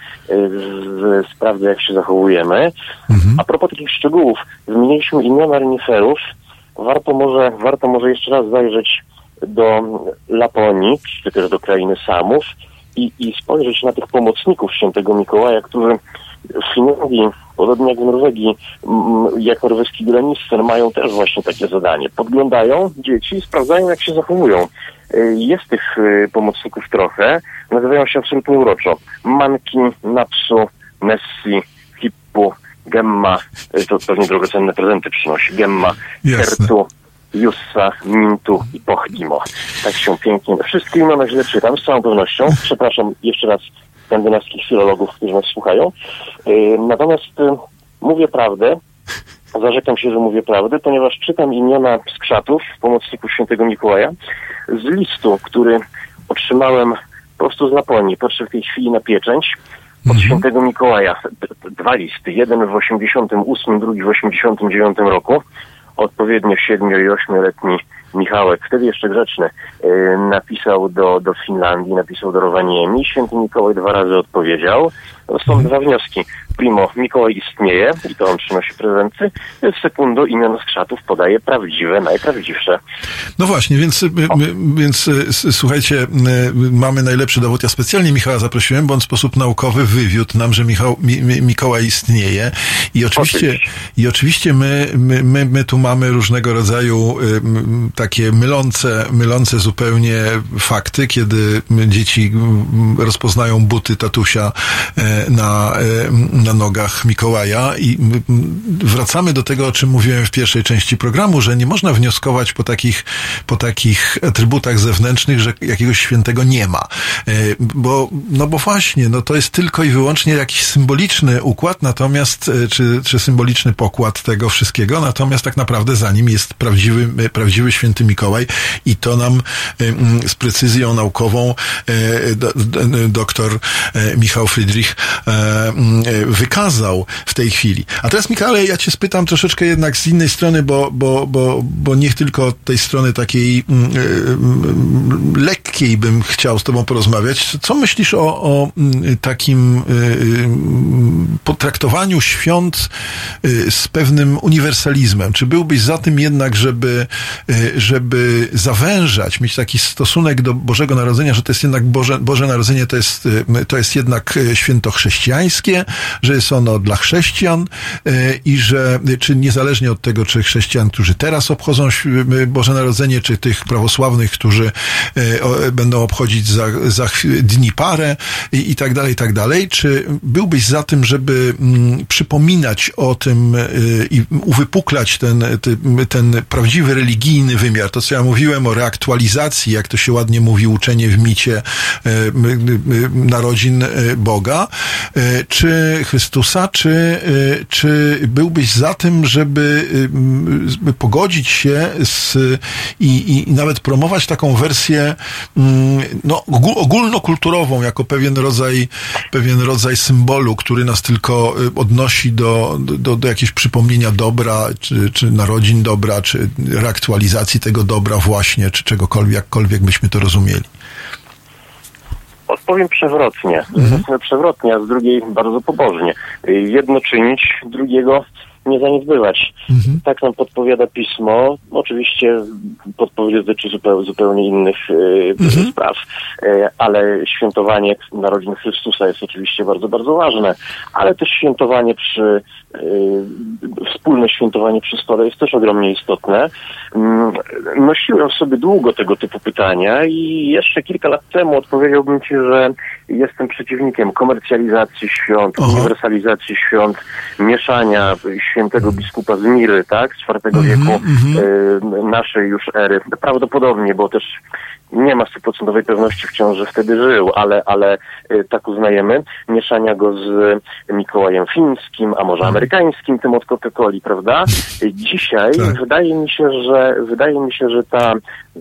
sprawdza jak się zachowujemy. A propos takich szczegółów, wymieniliśmy imiona reniferów. Warto może, warto może jeszcze raz zajrzeć do Laponii, czy też do krainy Samów i, i spojrzeć na tych pomocników świętego Mikołaja, którzy w Finlandii, podobnie jak w Norwegii, jak norweski granister, mają też właśnie takie zadanie. Podglądają dzieci i sprawdzają, jak się zachowują. Y, Jest tych y, pomocników trochę, nazywają się absolutnie uroczo. Manki, Napsu, Nessi, Hippu, Gemma, y, to pewnie drogocenne prezenty przynosi, Gemma, Jasne. Kertu, Jussa, Mintu i Pochtimo. Tak się pięknie. Wszystkie imiona źle czytam, z całą pewnością. Przepraszam jeszcze raz skandynawskich filologów, którzy nas słuchają. Yy, Natomiast yy, mówię prawdę, zarzekam się, że mówię prawdę, ponieważ czytam imiona skrzatów, pomocników świętego Mikołaja, z listu, który otrzymałem po prostu z Laponii. Patrzę w tej chwili na pieczęć od świętego Mikołaja. Dwa listy. Jeden w 88, drugi w 89 roku. Odpowiednio 7 i 8-letni Michałek, wtedy jeszcze grzeczny, yy, napisał do, do Finlandii, napisał do Rowaniemi. Święty Mikołaj dwa razy odpowiedział. Są dwa wnioski. Primo, Mikołaj istnieje i to on przynosi prezenty. Sekundo, imiona skrzatów podaje prawdziwe, najprawdziwsze. No właśnie, więc, y, y, więc y, s- słuchajcie, mamy najlepszy dowód. Ja specjalnie Michała zaprosiłem, bo on w sposób naukowy wywiódł nam, że Michał, Mi, Mi, Mikołaj istnieje. I oczywiście, i oczywiście my, my, my, my tu mamy różnego rodzaju takie mylące, mylące zupełnie fakty, kiedy dzieci rozpoznają buty tatusia e, na, e, na nogach Mikołaja i wracamy do tego, o czym mówiłem w pierwszej części programu, że nie można wnioskować po takich, po takich atrybutach zewnętrznych, że jakiegoś świętego nie ma. E, Bo, no bo właśnie, no to jest tylko i wyłącznie jakiś symboliczny układ, natomiast, e, czy, czy symboliczny pokład tego wszystkiego, natomiast tak naprawdę za nim jest prawdziwy, prawdziwy święty Mikołaj i to nam z precyzją naukową do, do, doktor Michał Friedrich wykazał w tej chwili. A teraz Michale, ja cię spytam troszeczkę jednak z innej strony, bo, bo, bo, bo niech tylko od tej strony takiej mm, e, mm, lekkiej bym chciał z tobą porozmawiać. Co myślisz o, o mm, takim e, mm, potraktowaniu świąt e, z pewnym uniwersalizmem? Czy byłbyś za tym jednak, żeby, e, żeby zawężać, mieć taki stosunek do Bożego Narodzenia, że to jest jednak Boże, Boże Narodzenie to jest, e, to jest jednak e, święto chrześcijańskie, że jest ono dla chrześcijan e, i że, czy niezależnie od tego, czy chrześcijan, którzy teraz obchodzą Boże Narodzenie, czy tych prawosławnych, którzy e, będą obchodzić za, za dni parę i, i tak dalej, i tak dalej, czy byłbyś za tym, żeby przypominać o tym e, i uwypuklać ten, ten, prawdziwy religijny wymiar. To, co ja mówiłem o reaktualizacji, jak to się ładnie mówi, uczenie w micie narodzin Boga, czy Chrystusa, czy, e, czy byłbyś za tym, żeby, żeby pogodzić się z, i, i nawet promować taką wersję mm, no, ogól- ogólnokulturową, jako pewien rodzaj, pewien rodzaj symbolu, który nas tylko y, odnosi do, do, do jakiegoś przypomnienia dobra, czy, czy narodzin dobra, czy reaktualizacji tego dobra właśnie, czy czegokolwiek, jakkolwiek byśmy to rozumieli. Odpowiem przewrotnie. Mhm. Przewrotnie, a z drugiej bardzo pobożnie. Y, Jedno czynić, drugiego nie zaniedbywać. Tak nam podpowiada pismo. Oczywiście podpowiedź dotyczy zupełnie, zupełnie innych y, spraw, y, ale świętowanie narodzin Chrystusa jest oczywiście bardzo, bardzo ważne, ale też świętowanie przy, y, wspólne świętowanie przy stole jest też ogromnie istotne. Mm, Nosiłem sobie długo tego typu pytania i jeszcze kilka lat temu odpowiedziałbym Ci, że jestem przeciwnikiem komercjalizacji świąt, uniwersalizacji świąt, mieszania świętego biskupa z Miry, tak, z IV wieku y, naszej już ery. Prawdopodobnie, bo też nie ma stuprocentowej pewności wciąż, że wtedy żył, ale, ale y, tak uznajemy. Mieszania go z Mikołajem Fińskim, a może amerykańskim, tym od Coca-Coli, prawda? Y, Dzisiaj wydaje mi się, że wydaje mi się, że ta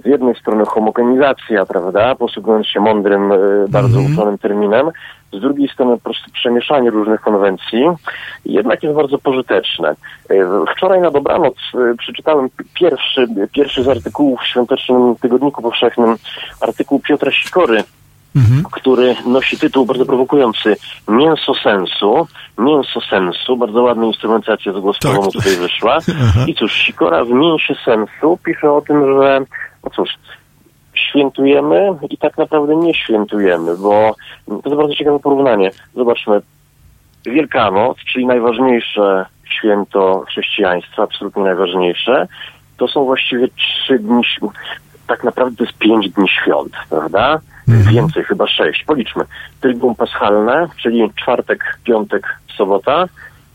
z jednej strony homogenizacja, prawda, posługując się mądrym, bardzo uczonym terminem, z drugiej strony po prostu przemieszanie różnych konwencji jednak jest bardzo pożyteczne. Y, Wczoraj na dobranoc y, przeczytałem pierwszy, pierwszy z artykułów w Świątecznym Tygodniku Powszechnym, artykuł Piotra Sikory, który nosi tytuł bardzo prowokujący Mięso sensu. Mięso sensu, bardzo ładna instrumentacja z głosową Tak. tutaj wyszła. I cóż, Sikora w mięsie sensu pisze o tym, że no cóż, świętujemy i tak naprawdę nie świętujemy, bo to jest bardzo ciekawe porównanie. Zobaczmy, Wielkanoc, czyli najważniejsze święto chrześcijaństwa, absolutnie najważniejsze, to są właściwie trzy dni, tak naprawdę to jest pięć dni świąt, prawda? Więcej, chyba sześć. Policzmy. Trybum Paschalne, czyli czwartek, piątek, sobota,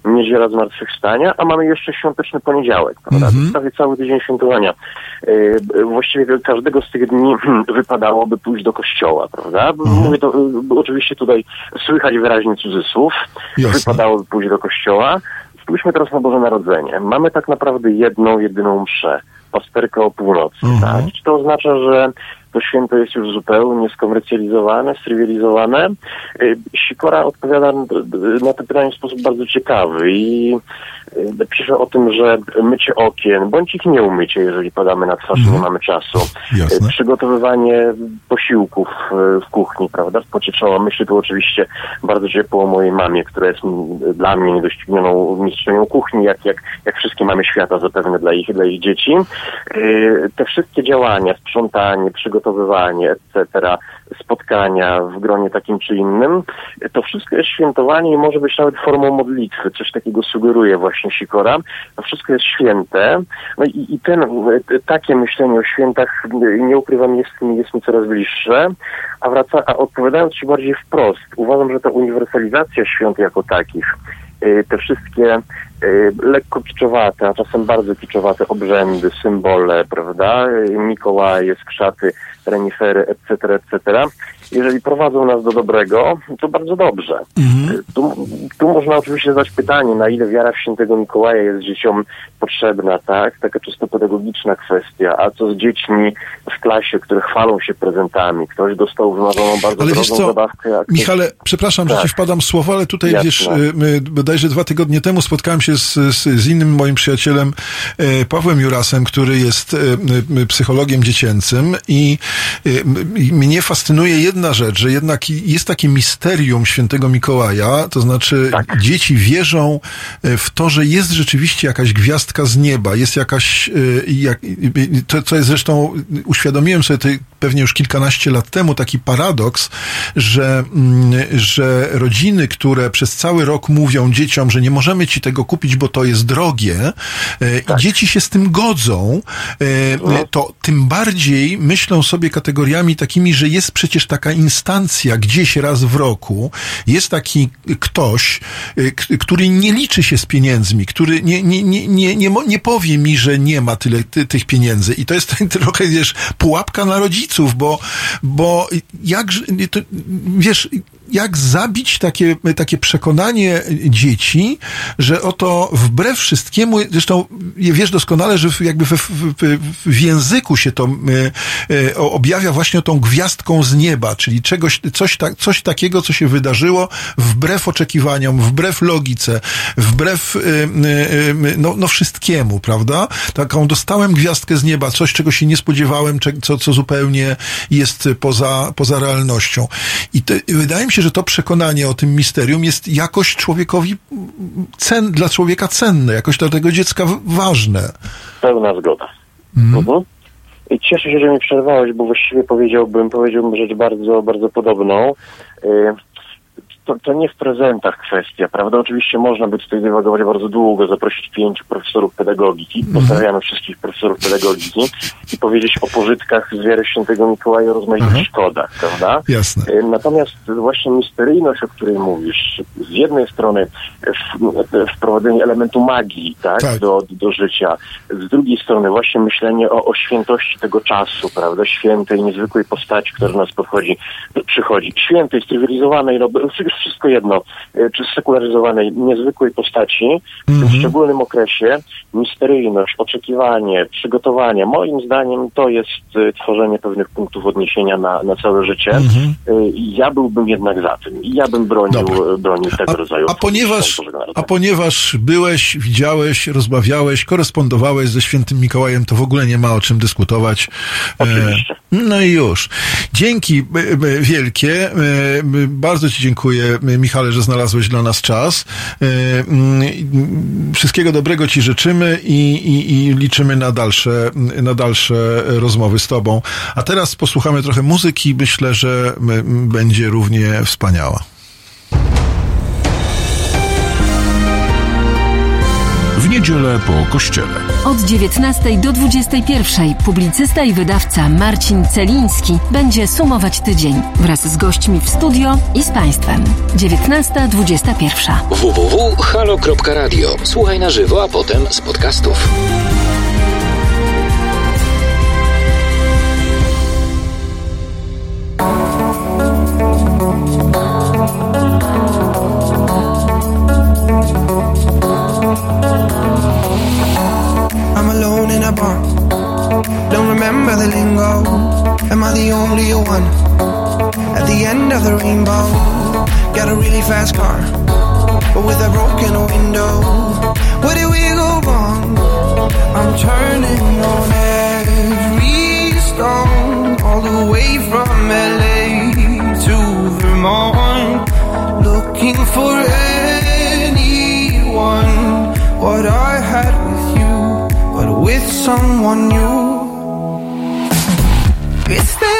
niedziela zmartwychwstania, a mamy jeszcze świąteczny poniedziałek, prawda? To jest prawie cały tydzień świętowania. Yy, właściwie każdego z tych dni wypadałoby pójść do kościoła, prawda? Mówię to, yy, oczywiście tutaj słychać wyraźnie cudzysłów. Jasne. Wypadałoby pójść do kościoła. Spójrzmy teraz na Boże Narodzenie. Mamy tak naprawdę jedną, jedyną mszę. Pasterkę o północy, tak? Czy to oznacza, że to święto jest już zupełnie skomercjalizowane, strywializowane? Y, Sikora odpowiada na to pytanie w sposób bardzo ciekawy i y, pisze o tym, że mycie okien, bądź ich nie umycie, jeżeli padamy na twarz nie mamy czasu. Jasne. Y, Przygotowywanie posiłków w kuchni, prawda, w pocie czoła. Myślę tu oczywiście bardzo ciepło o mojej mamie, która jest dla mnie niedoścignioną mistrzynią kuchni, jak, jak, jak wszystkie mamy świata zapewne dla ich, dla ich dzieci. Te wszystkie działania, sprzątanie, przygotowywanie, etc., spotkania w gronie takim czy innym, to wszystko jest świętowanie i może być nawet formą modlitwy. Coś takiego sugeruje właśnie Sikora. To wszystko jest święte. No i, i ten, takie myślenie o świętach, nie ukrywam, jest jest mi coraz bliższe. A, wraca, a odpowiadając Ci bardziej wprost, uważam, że ta uniwersalizacja świąt jako takich, te wszystkie y, lekko kiczowate, a czasem bardzo kiczowate obrzędy, symbole, prawda, y, Mikołaje, skrzaty, renifery, etc., etc., jeżeli prowadzą nas do dobrego, to bardzo dobrze. Y, Tu, tu można oczywiście zadać pytanie, na ile wiara w świętego Mikołaja jest dzieciom potrzebna, tak? Taka czysto pedagogiczna kwestia. A co z dziećmi w klasie, które chwalą się prezentami? Ktoś dostał wymarzoną bardzo Ale wiesz co, zabawkę. ktoś- Michale, przepraszam, że Tak. ci wpadam w słowo, ale tutaj Jasne. wiesz, y, bodajże dwa tygodnie temu spotkałem się z, z, z innym moim przyjacielem, e, Pawłem Jurasem, który jest psychologiem dziecięcym i, i mnie fascynuje jedna rzecz, że jednak jest takie misterium świętego Mikołaja, to znaczy Tak. dzieci wierzą e, w to, że jest rzeczywiście jakaś gwiazdka z nieba, jest jakaś, e, jak, to, co jest zresztą, uświadomiłem sobie to pewnie już kilkanaście lat temu, taki paradoks, że, mm, że rodziny, które przez cały rok mówią dzieciom, że nie możemy ci tego kupić, bo to jest drogie, e, i dzieci się z tym godzą, e, to tym bardziej myślą sobie kategoriami takimi, że jest przecież taka instancja gdzieś raz w roku, jest taki ktoś, y, który nie liczy się z pieniędzmi, który nie, nie, nie, nie, nie, nie powie mi, że nie ma tyle ty, tych pieniędzy. I to jest trochę, wiesz, pułapka na rodziców, bo, bo jak, to, wiesz, jak zabić takie, takie przekonanie dzieci, że oto wbrew wszystkiemu, zresztą wiesz doskonale, że jakby w, w, w, języku się to objawia właśnie tą gwiazdką z nieba, czyli czegoś, coś, tak, coś takiego, co się wydarzyło wbrew oczekiwaniom, wbrew logice, wbrew e, e, e, no, no wszystkiemu, prawda? Taką dostałem gwiazdkę z nieba, coś, czego się nie spodziewałem, co, co zupełnie jest poza, poza realnością. I to, wydaje mi się, że to przekonanie o tym misterium jest jakoś człowiekowi cen, dla człowieka cenne, jakoś dla tego dziecka ważne. Pełna zgoda. Mhm. I cieszę się, że mi przerwałeś, bo właściwie powiedziałbym, powiedziałbym rzecz bardzo, bardzo podobną. To, to nie w prezentach kwestia, prawda? Oczywiście można by tutaj dywagować bardzo długo, zaprosić pięciu profesorów pedagogiki, pozdrawiamy wszystkich profesorów pedagogiki i powiedzieć o pożytkach z wiary świętego Mikołaja o rozmaitych szkodach, prawda? Jasne. Y, Natomiast właśnie misteryjność, o której mówisz, z jednej strony wprowadzenie elementu magii tak, Do, do życia, z drugiej strony właśnie myślenie o, o świętości tego czasu, prawda, świętej, niezwykłej postaci, która do nas podchodzi, przychodzi, świętej, strywializowanej, no, wszystko jedno, y, czy sekularyzowanej, niezwykłej postaci, w tym szczególnym okresie, misteryjność, oczekiwanie, przygotowanie, moim zdaniem to jest y, tworzenie pewnych punktów odniesienia na, na całe życie. Mhm. Y, Ja byłbym jednak za tym. Ja bym bronił, bronił tego rodzaju A ponieważ, a ponieważ byłeś, widziałeś, rozmawiałeś, korespondowałeś ze świętym Mikołajem, to w ogóle nie ma o czym dyskutować. Oczywiście. No i już. Dzięki e, e, wielkie. E, Bardzo Ci dziękuję, Michale, że znalazłeś dla nas czas. E, m, m, Wszystkiego dobrego Ci życzymy i, i, i liczymy na dalsze, na dalsze rozmowy z Tobą. A teraz posłuchamy trochę muzyki. Myślę, że będzie równie wspaniała. Niedzielę po kościele. Od 19 do 21 publicysta i wydawca Marcin Celiński będzie sumować tydzień wraz z gośćmi w studio i z Państwem. 19.21. www.halo.radio. Słuchaj na żywo, a potem z podcastów. The lingo. Am I the only one? At the end of the rainbow, got a really fast car, but with a broken window. Where did we go wrong? I'm turning on every stone, all the way from LA to Vermont, looking for anyone. What I had with you, but with someone new. Secrets.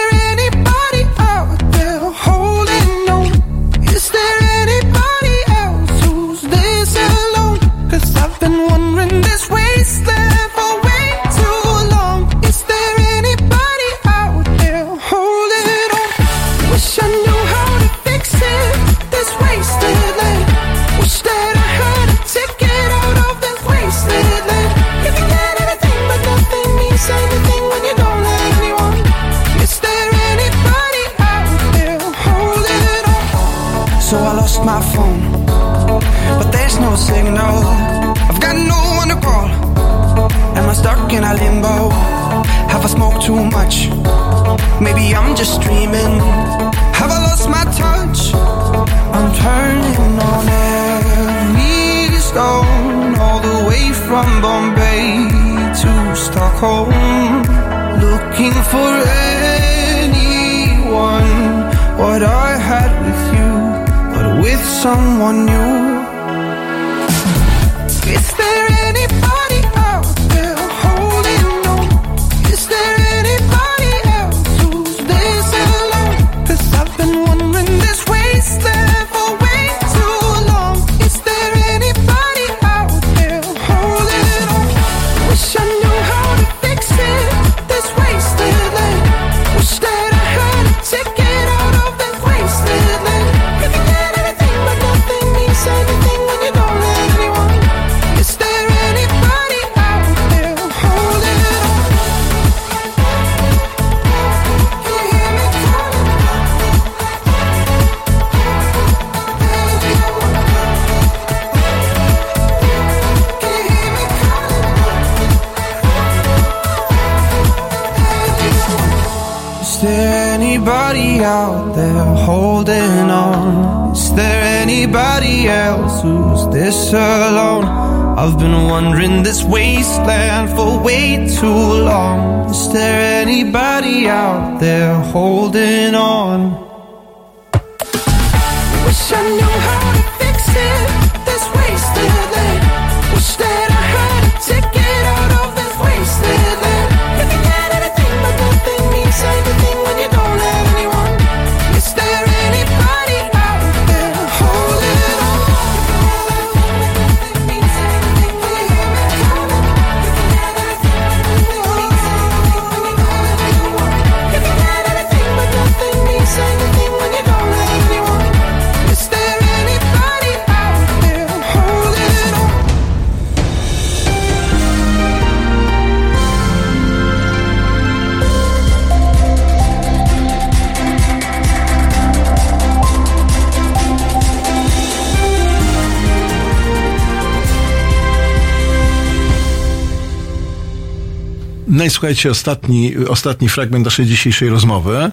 Słuchajcie, ostatni, ostatni fragment naszej dzisiejszej rozmowy. E,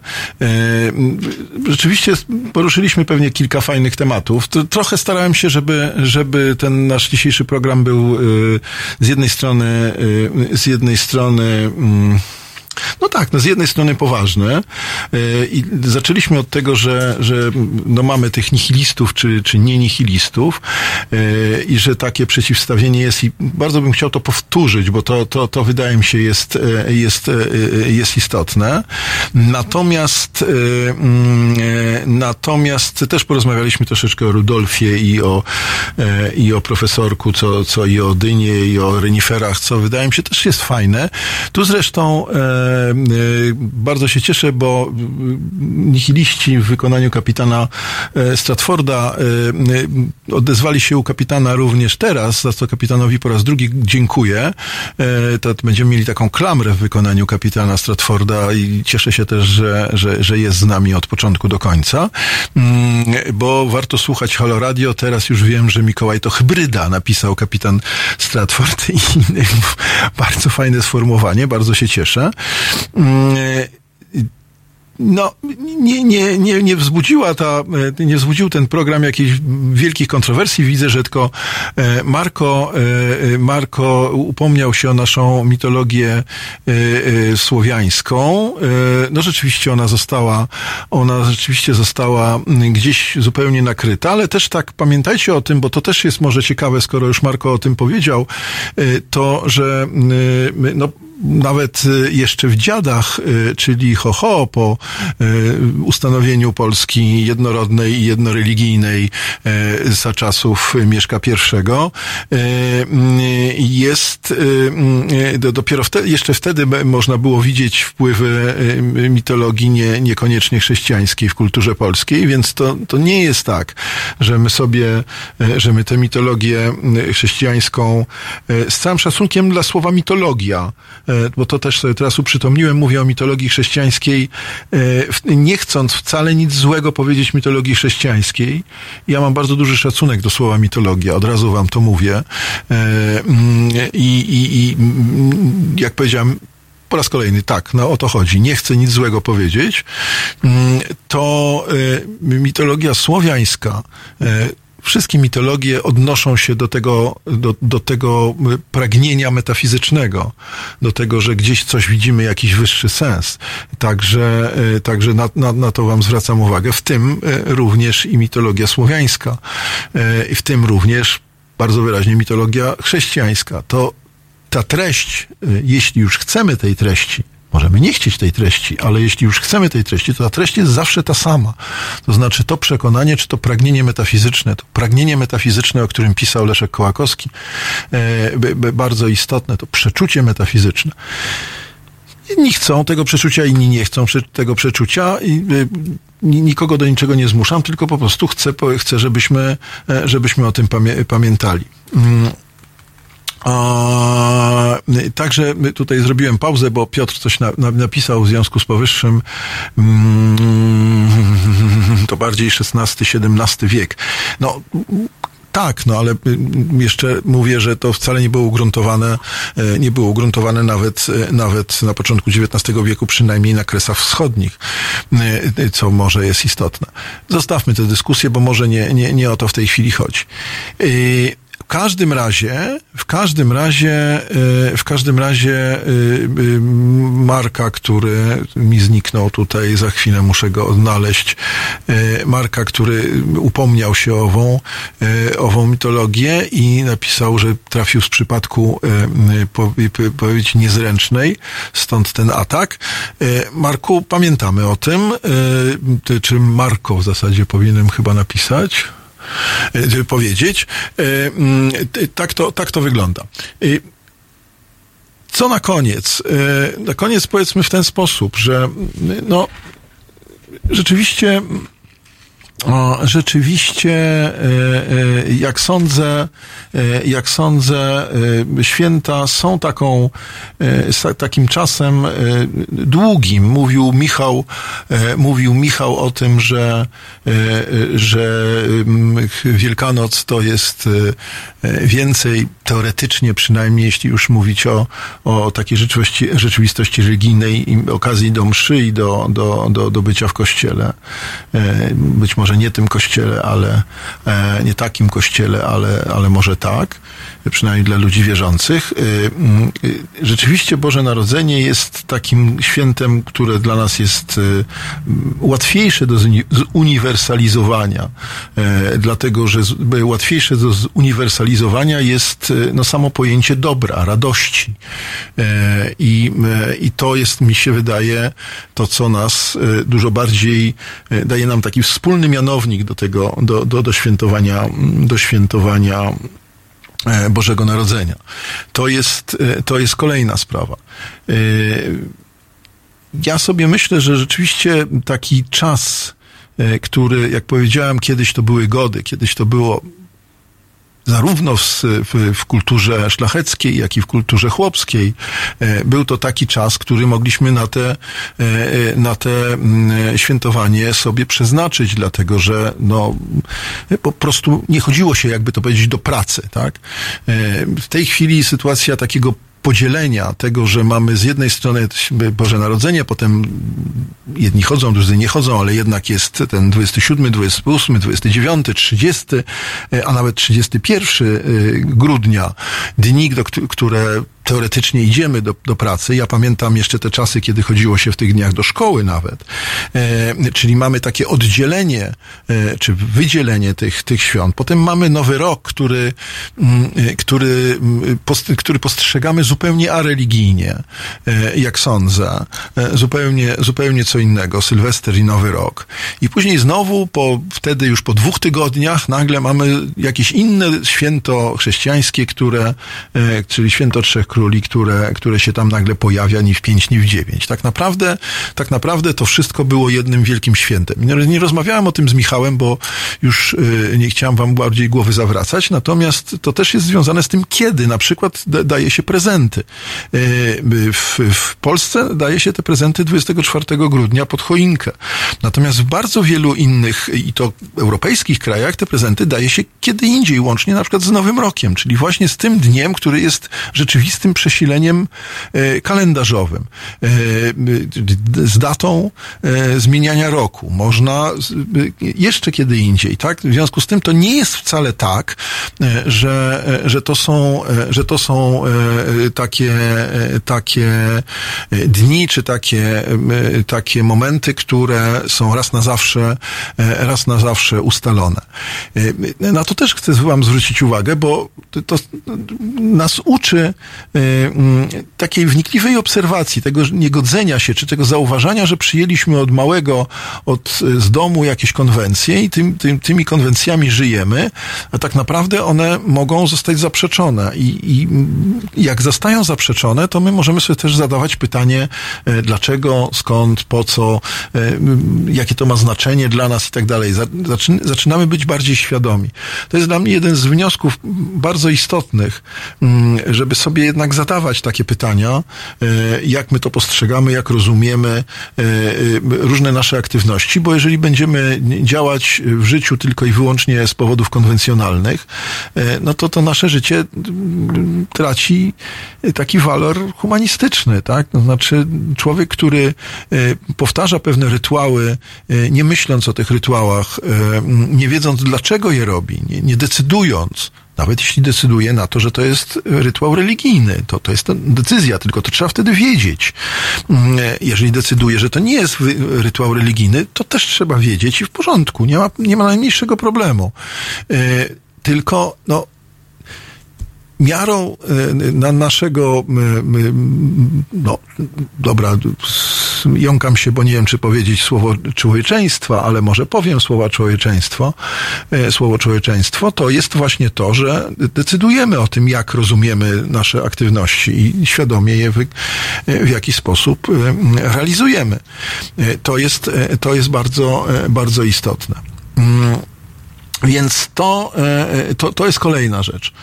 Rzeczywiście poruszyliśmy pewnie kilka fajnych tematów. Trochę starałem się, żeby, żeby ten nasz dzisiejszy program był e, z jednej strony, e, z jednej strony, mm, no tak, no z jednej strony poważny i zaczęliśmy od tego, że, że no mamy tych nihilistów czy, czy nie nihilistów yy, i że takie przeciwstawienie jest i bardzo bym chciał to powtórzyć, bo to, to, to wydaje mi się jest, yy, jest, jest istotne. Natomiast mm, natomiast też porozmawialiśmy troszeczkę o Rudolfie i o, i o profesorku, co, co i o Dynie i o reniferach, co wydaje mi się też jest fajne. Tu zresztą e, e, bardzo się cieszę, bo nihiliści w wykonaniu kapitana e, Stratforda e, odezwali się u kapitana również teraz, za co kapitanowi po raz drugi dziękuję. E, będziemy mieli taką klamrę w wykonaniu kapitana Stratforda i cieszę się też, że, że, że jest z nami od początku do końca, Mm, bo warto słuchać Halo Radio. Teraz już wiem, że Mikołaj to hybryda, napisał kapitan Stratford i bardzo fajne sformułowanie, bardzo się cieszę. Mm, no, nie, nie, nie, nie wzbudziła ta, e, nie wzbudził ten program jakichś wielkich kontrowersji. Widzę, że tylko e, Marko, e, Marko upomniał się o naszą mitologię słowiańską. No rzeczywiście ona została, ona rzeczywiście została gdzieś zupełnie nakryta, ale też tak pamiętajcie o tym, bo to też jest może ciekawe, skoro już Marko o tym powiedział, to, że no, nawet y, jeszcze w dziadach, y, czyli ho, ho po y, ustanowieniu Polski jednorodnej i jednoreligijnej za czasów Mieszka I jest dopiero wtedy, jeszcze wtedy można było widzieć wpływy mitologii nie, niekoniecznie chrześcijańskiej w kulturze polskiej, więc to, to nie jest tak, że my sobie, że my tę mitologię chrześcijańską z całym szacunkiem dla słowa mitologia, bo to też sobie teraz uprzytomniłem, mówię o mitologii chrześcijańskiej, nie chcąc wcale nic złego powiedzieć mitologii chrześcijańskiej. Ja mam bardzo duży szacunek do słowa mitologia, od razu wam to mówię. I, i, i jak powiedziałem, po raz kolejny, tak, no o to chodzi. Nie chcę nic złego powiedzieć. To mitologia słowiańska wszystkie mitologie odnoszą się do tego, do, do tego pragnienia metafizycznego, do tego, że gdzieś coś widzimy, jakiś wyższy sens. Także, także na, na, na to wam zwracam uwagę. W tym również i mitologia słowiańska. I w tym również bardzo wyraźnie mitologia chrześcijańska. To ta treść, jeśli już chcemy tej treści, Możemy nie chcieć tej treści, ale jeśli już chcemy tej treści, to ta treść jest zawsze ta sama. To znaczy to przekonanie, czy to pragnienie metafizyczne, to pragnienie metafizyczne, o którym pisał Leszek Kołakowski, e, bardzo istotne, to przeczucie metafizyczne. Jedni chcą tego przeczucia, inni nie chcą tego przeczucia i nikogo do niczego nie zmuszam, tylko po prostu chcę, chcę żebyśmy, żebyśmy o tym pamię pamiętali. A, także tutaj zrobiłem pauzę, bo Piotr coś na, na, napisał w związku z powyższym. Mm, to bardziej XVI-XVII wiek. No, tak, no ale y, jeszcze mówię, że to wcale nie było ugruntowane, e, nie było ugruntowane nawet, e, nawet na początku XIX wieku, przynajmniej na kresach wschodnich, e, co może jest istotne. Zostawmy tę dyskusję, bo może nie, nie, nie o to w tej chwili chodzi. W każdym razie, w każdym razie, y, w każdym razie y, y, Marka, który mi zniknął tutaj, za chwilę muszę go odnaleźć, Marka, który upomniał się ową, ową mitologię i napisał, że trafił z przypadku po- powiedzieć niezręcznej, stąd ten atak. Marku, pamiętamy o tym, ty- czy Marko w zasadzie powinienem chyba napisać powiedzieć. Y, mm, Tak to, tak to wygląda. Co na koniec? Y, Na koniec powiedzmy w ten sposób, że y, no, rzeczywiście rzeczywiście, e, e, jak sądzę, e, jak sądzę, święta są taką, takim czasem długim. Mówił Michał, mówił Michał o tym, że, że mm, Wielkanoc to jest więcej teoretycznie przynajmniej, jeśli już mówić o, o takiej rzeczywistości, rzeczywistości religijnej i okazji do mszy i do, do, do, do bycia w kościele. Być może nie tym kościele, ale e, nie takim kościele, ale, ale może tak, przynajmniej dla ludzi wierzących. E, e, Rzeczywiście Boże Narodzenie jest takim świętem, które dla nas jest łatwiejsze do zuni- zuniwersalizowania, dlatego że łatwiejsze do zuniwersalizowania jest no, samo pojęcie dobra, radości. I, I to jest, mi się wydaje, to, co nas dużo bardziej daje nam taki wspólny mianownik do tego, do, do, do świętowania, do świętowania e, Bożego Narodzenia. To jest, e, to jest kolejna sprawa. E, Ja sobie myślę, że rzeczywiście taki czas, który, jak powiedziałem, kiedyś to były gody, kiedyś to było zarówno w, w, w kulturze szlacheckiej, jak i w kulturze chłopskiej. E, Był to taki czas, który mogliśmy na te, e, e, na te mm, świętowanie sobie przeznaczyć, dlatego że no, po prostu nie chodziło się, jakby to powiedzieć, do pracy. Tak? W tej chwili sytuacja takiego podzielenia tego, że mamy z jednej strony Boże Narodzenie, potem jedni chodzą, drudzy nie chodzą, ale jednak jest ten 27, 28, 29, 30, e, a nawet 31 e, grudnia, dni, które teoretycznie idziemy do, do pracy. Ja pamiętam jeszcze te czasy, kiedy chodziło się w tych dniach do szkoły nawet. E, czyli mamy takie oddzielenie, e, czy wydzielenie tych, tych świąt. Potem mamy Nowy Rok, który, mm, e, który, mm, post, który postrzegamy zupełnie areligijnie, e, jak sądzę. E, zupełnie, zupełnie co innego. Sylwester i Nowy Rok. I później znowu, po, wtedy już po dwóch tygodniach, nagle mamy jakieś inne święto chrześcijańskie, które, e, czyli święto Trzech Króli, które, które się tam nagle pojawia ni w pięć, ni w dziewięć. Tak naprawdę, tak naprawdę to wszystko było jednym wielkim świętem. Nie, rozmawiałem o tym z Michałem, bo już e, nie chciałem wam bardziej głowy zawracać, natomiast to też jest związane z tym, kiedy na przykład da, daje się prezenty. E, W, w Polsce daje się te prezenty 24 grudnia pod choinkę. Natomiast w bardzo wielu innych, i to europejskich krajach, te prezenty daje się kiedy indziej, łącznie na przykład z Nowym Rokiem, czyli właśnie z tym dniem, który jest rzeczywistym przesileniem e, kalendarzowym, e, d- z datą e, zmieniania roku. Można e, jeszcze kiedy indziej, tak? W związku z tym to nie jest wcale tak, e, że, e, że to są, e, że to są e, takie, e, takie e, dni, czy takie, e, takie momenty, które są raz na zawsze, e, raz na zawsze ustalone. E, Na to też chcę wam zwrócić uwagę, bo to, nas uczy e, takiej wnikliwej obserwacji, tego niegodzenia się, czy tego zauważania, że przyjęliśmy od małego, od, z domu jakieś konwencje i tym, tym, tymi konwencjami żyjemy, a tak naprawdę one mogą zostać zaprzeczone. I, I jak zostają zaprzeczone, to my możemy sobie też zadawać pytanie, e, dlaczego, skąd, po co, e, m, jakie to ma znaczenie dla nas i tak dalej. Za- zaczyn- Zaczynamy być bardziej świadomi. To jest dla mnie jeden z wniosków bardzo istotnych, mm, żeby sobie jednak zadawać takie pytania, e, jak my to postrzegamy, jak rozumiemy e, e, różne nasze aktywności, bo jeżeli będziemy działać w życiu tylko i wyłącznie z powodów konwencjonalnych, no to to nasze życie traci taki walor humanistyczny, tak? To znaczy człowiek, który powtarza pewne rytuały, nie myśląc o tych rytuałach, nie wiedząc dlaczego je robi, nie, nie decydując, nawet jeśli decyduje na to, że to jest rytuał religijny, to, to jest decyzja, tylko to trzeba wtedy wiedzieć. Mm, Jeżeli decyduje, że to nie jest rytuał religijny, to też trzeba wiedzieć i w porządku, nie ma, nie ma najmniejszego problemu. E, Tylko, no, miarą e, na naszego, no dobra, jąkam się, bo nie wiem, czy powiedzieć słowo człowieczeństwa, ale może powiem słowa człowieczeństwo, e, słowo człowieczeństwo, to jest właśnie to, że decydujemy o tym, jak rozumiemy nasze aktywności i świadomie je wy, w jakiś sposób e, realizujemy. E, To jest, e, to jest bardzo, e, bardzo istotne. Mm, Więc to, e, to, to jest kolejna rzecz.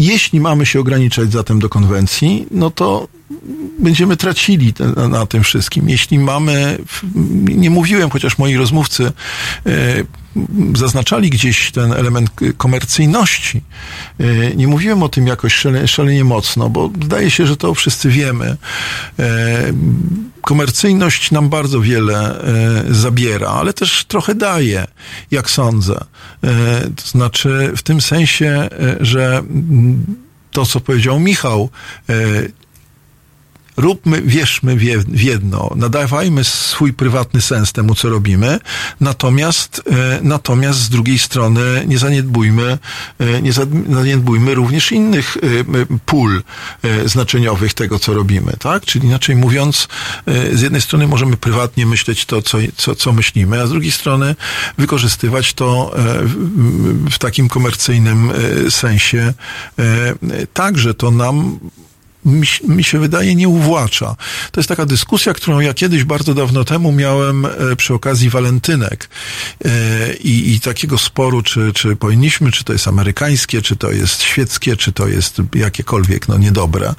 E, Jeśli mamy się ograniczać zatem do konwencji, no to będziemy tracili na, tym wszystkim. Jeśli mamy, nie mówiłem, chociaż moi rozmówcy e, zaznaczali gdzieś ten element komercyjności, e, nie mówiłem o tym jakoś szale, szalenie mocno, bo zdaje się, że to wszyscy wiemy. Komercyjność nam bardzo wiele e, zabiera, ale też trochę daje, jak sądzę. E, to znaczy w tym sensie, e, że to, co powiedział Michał, e, róbmy, wierzmy w je- w jedno, nadawajmy swój prywatny sens temu, co robimy, natomiast, e, natomiast z drugiej strony nie zaniedbujmy, e, nie za- zaniedbujmy również innych e, pól znaczeniowych tego, co robimy, tak? Czyli inaczej mówiąc, z jednej strony możemy prywatnie myśleć to, co, co, co myślimy, a z drugiej strony wykorzystywać to w, takim komercyjnym sensie także to nam mi, mi się wydaje, nie uwłacza. To jest taka dyskusja, którą ja kiedyś bardzo dawno temu miałem e, przy okazji walentynek E, i, i takiego sporu, czy, czy powinniśmy, czy to jest amerykańskie, czy to jest świeckie, czy to jest jakiekolwiek, no niedobre.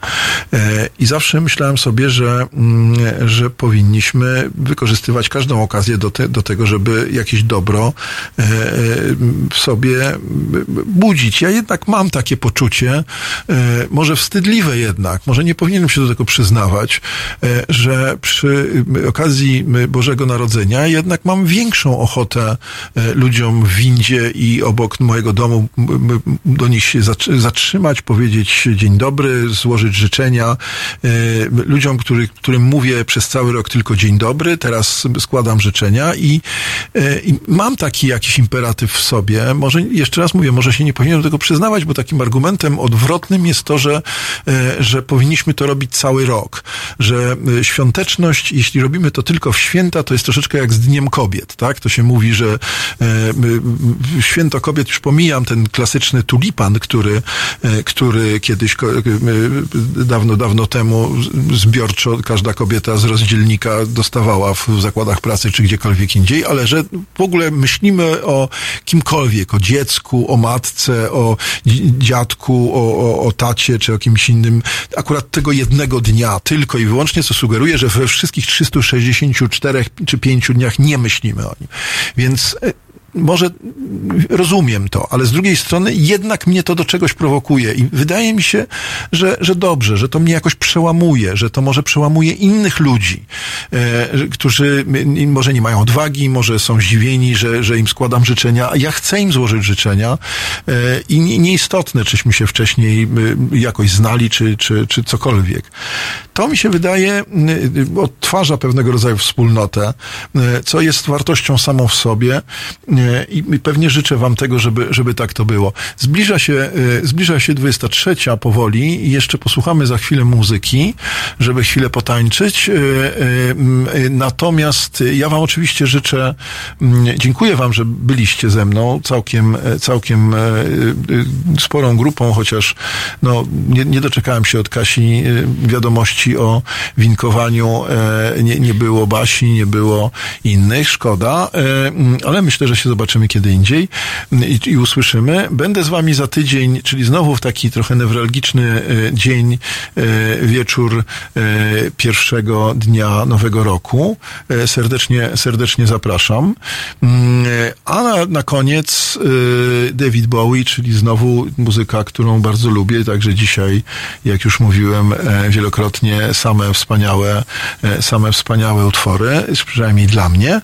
E, I zawsze myślałem sobie, że, mm, że powinniśmy wykorzystywać każdą okazję do, te, do tego, żeby jakieś dobro w sobie budzić. Ja jednak mam takie poczucie, może wstydliwe jednak, może nie powinienem się do tego przyznawać, e, że przy okazji Bożego Narodzenia jednak mam większą ochotę e, ludziom w windzie i obok mojego domu do nich się zatr- zatrzymać, powiedzieć dzień dobry, złożyć życzenia. E, Ludziom, który, którym mówię przez cały rok tylko dzień dobry, teraz składam życzenia i, i mam taki jakiś imperatyw w sobie. Może jeszcze raz mówię, może się nie powinienem do tego przyznawać, bo takim argumentem odwrotnym jest to, że, e, że powinniśmy to robić cały rok. Że e, świąteczność, jeśli robimy to tylko w święta, to jest troszeczkę jak z Dniem Kobiet, tak? To się mówi, że e, święto kobiet, już pomijam ten klasyczny tulipan, który, e, który kiedyś e, dawno, dawno temu zbiorczo każda kobieta z rozdzielnika dostawała w zakładach pracy czy gdziekolwiek indziej, ale że w ogóle myślimy o kimkolwiek, o dziecku, o matce, o dzi- dziadku, o, o, o tacie czy o kimś innym, akurat tego jednego dnia tylko i wyłącznie, co sugeruje, że we wszystkich 364 czy 5 dniach nie myślimy o nim. Więc e, może rozumiem to, ale z drugiej strony jednak mnie to do czegoś prowokuje i wydaje mi się, że, że dobrze, że to mnie jakoś przełamuje, że to może przełamuje innych ludzi, e, którzy może nie mają odwagi, może są zdziwieni, że, że im składam życzenia, ja chcę im złożyć życzenia e, i nie- nieistotne, czyśmy się wcześniej jakoś znali, czy, czy, czy cokolwiek. To mi się wydaje, odtwarza pewnego rodzaju wspólnotę, y, co jest wartością samą w sobie i pewnie życzę wam tego, żeby, żeby tak to było. Zbliża się, y, zbliża się 23 powoli i jeszcze posłuchamy za chwilę muzyki, żeby chwilę potańczyć. Y, y, Natomiast ja wam oczywiście życzę, dziękuję wam, że byliście ze mną całkiem, e, całkiem e, e, sporą grupą, chociaż no, nie, nie doczekałem się od Kasi e, wiadomości o winkowaniu. e, Nie, nie było Basi, nie było innych, szkoda, e, ale myślę, że się zobaczymy kiedy indziej i, i usłyszymy. Będę z wami za tydzień, czyli znowu w taki trochę newralgiczny e, dzień, e, wieczór e, pierwszego dnia nowego roku. Serdecznie, serdecznie zapraszam. Mm, A na, na koniec David Bowie, czyli znowu muzyka, którą bardzo lubię, także dzisiaj, jak już mówiłem wielokrotnie, same wspaniałe, same wspaniałe utwory, przynajmniej dla mnie.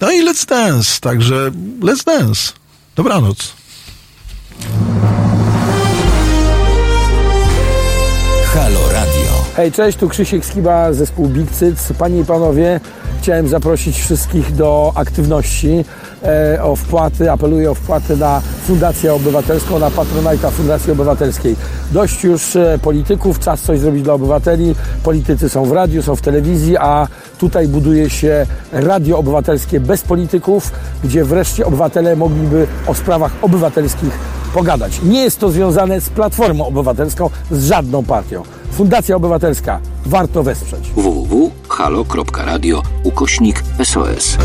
No i Let's Dance, także Let's Dance. Dobranoc. Halo Radio. Hej, cześć, tu Krzysiek Skiba, zespół Big Cyc. Panie i panowie, chciałem zaprosić wszystkich do aktywności, e, o wpłaty, apeluję o wpłaty na Fundację Obywatelską, na Patronajta Fundacji Obywatelskiej. Dość już e, polityków, czas coś zrobić dla obywateli. Politycy są w radiu, są w telewizji, a tutaj buduje się radio obywatelskie bez polityków, gdzie wreszcie obywatele mogliby o sprawach obywatelskich pogadać. Nie jest to związane z Platformą Obywatelską, z żadną partią. Fundacja Obywatelska. Warto wesprzeć. www.halo.radio ukośnik SOS.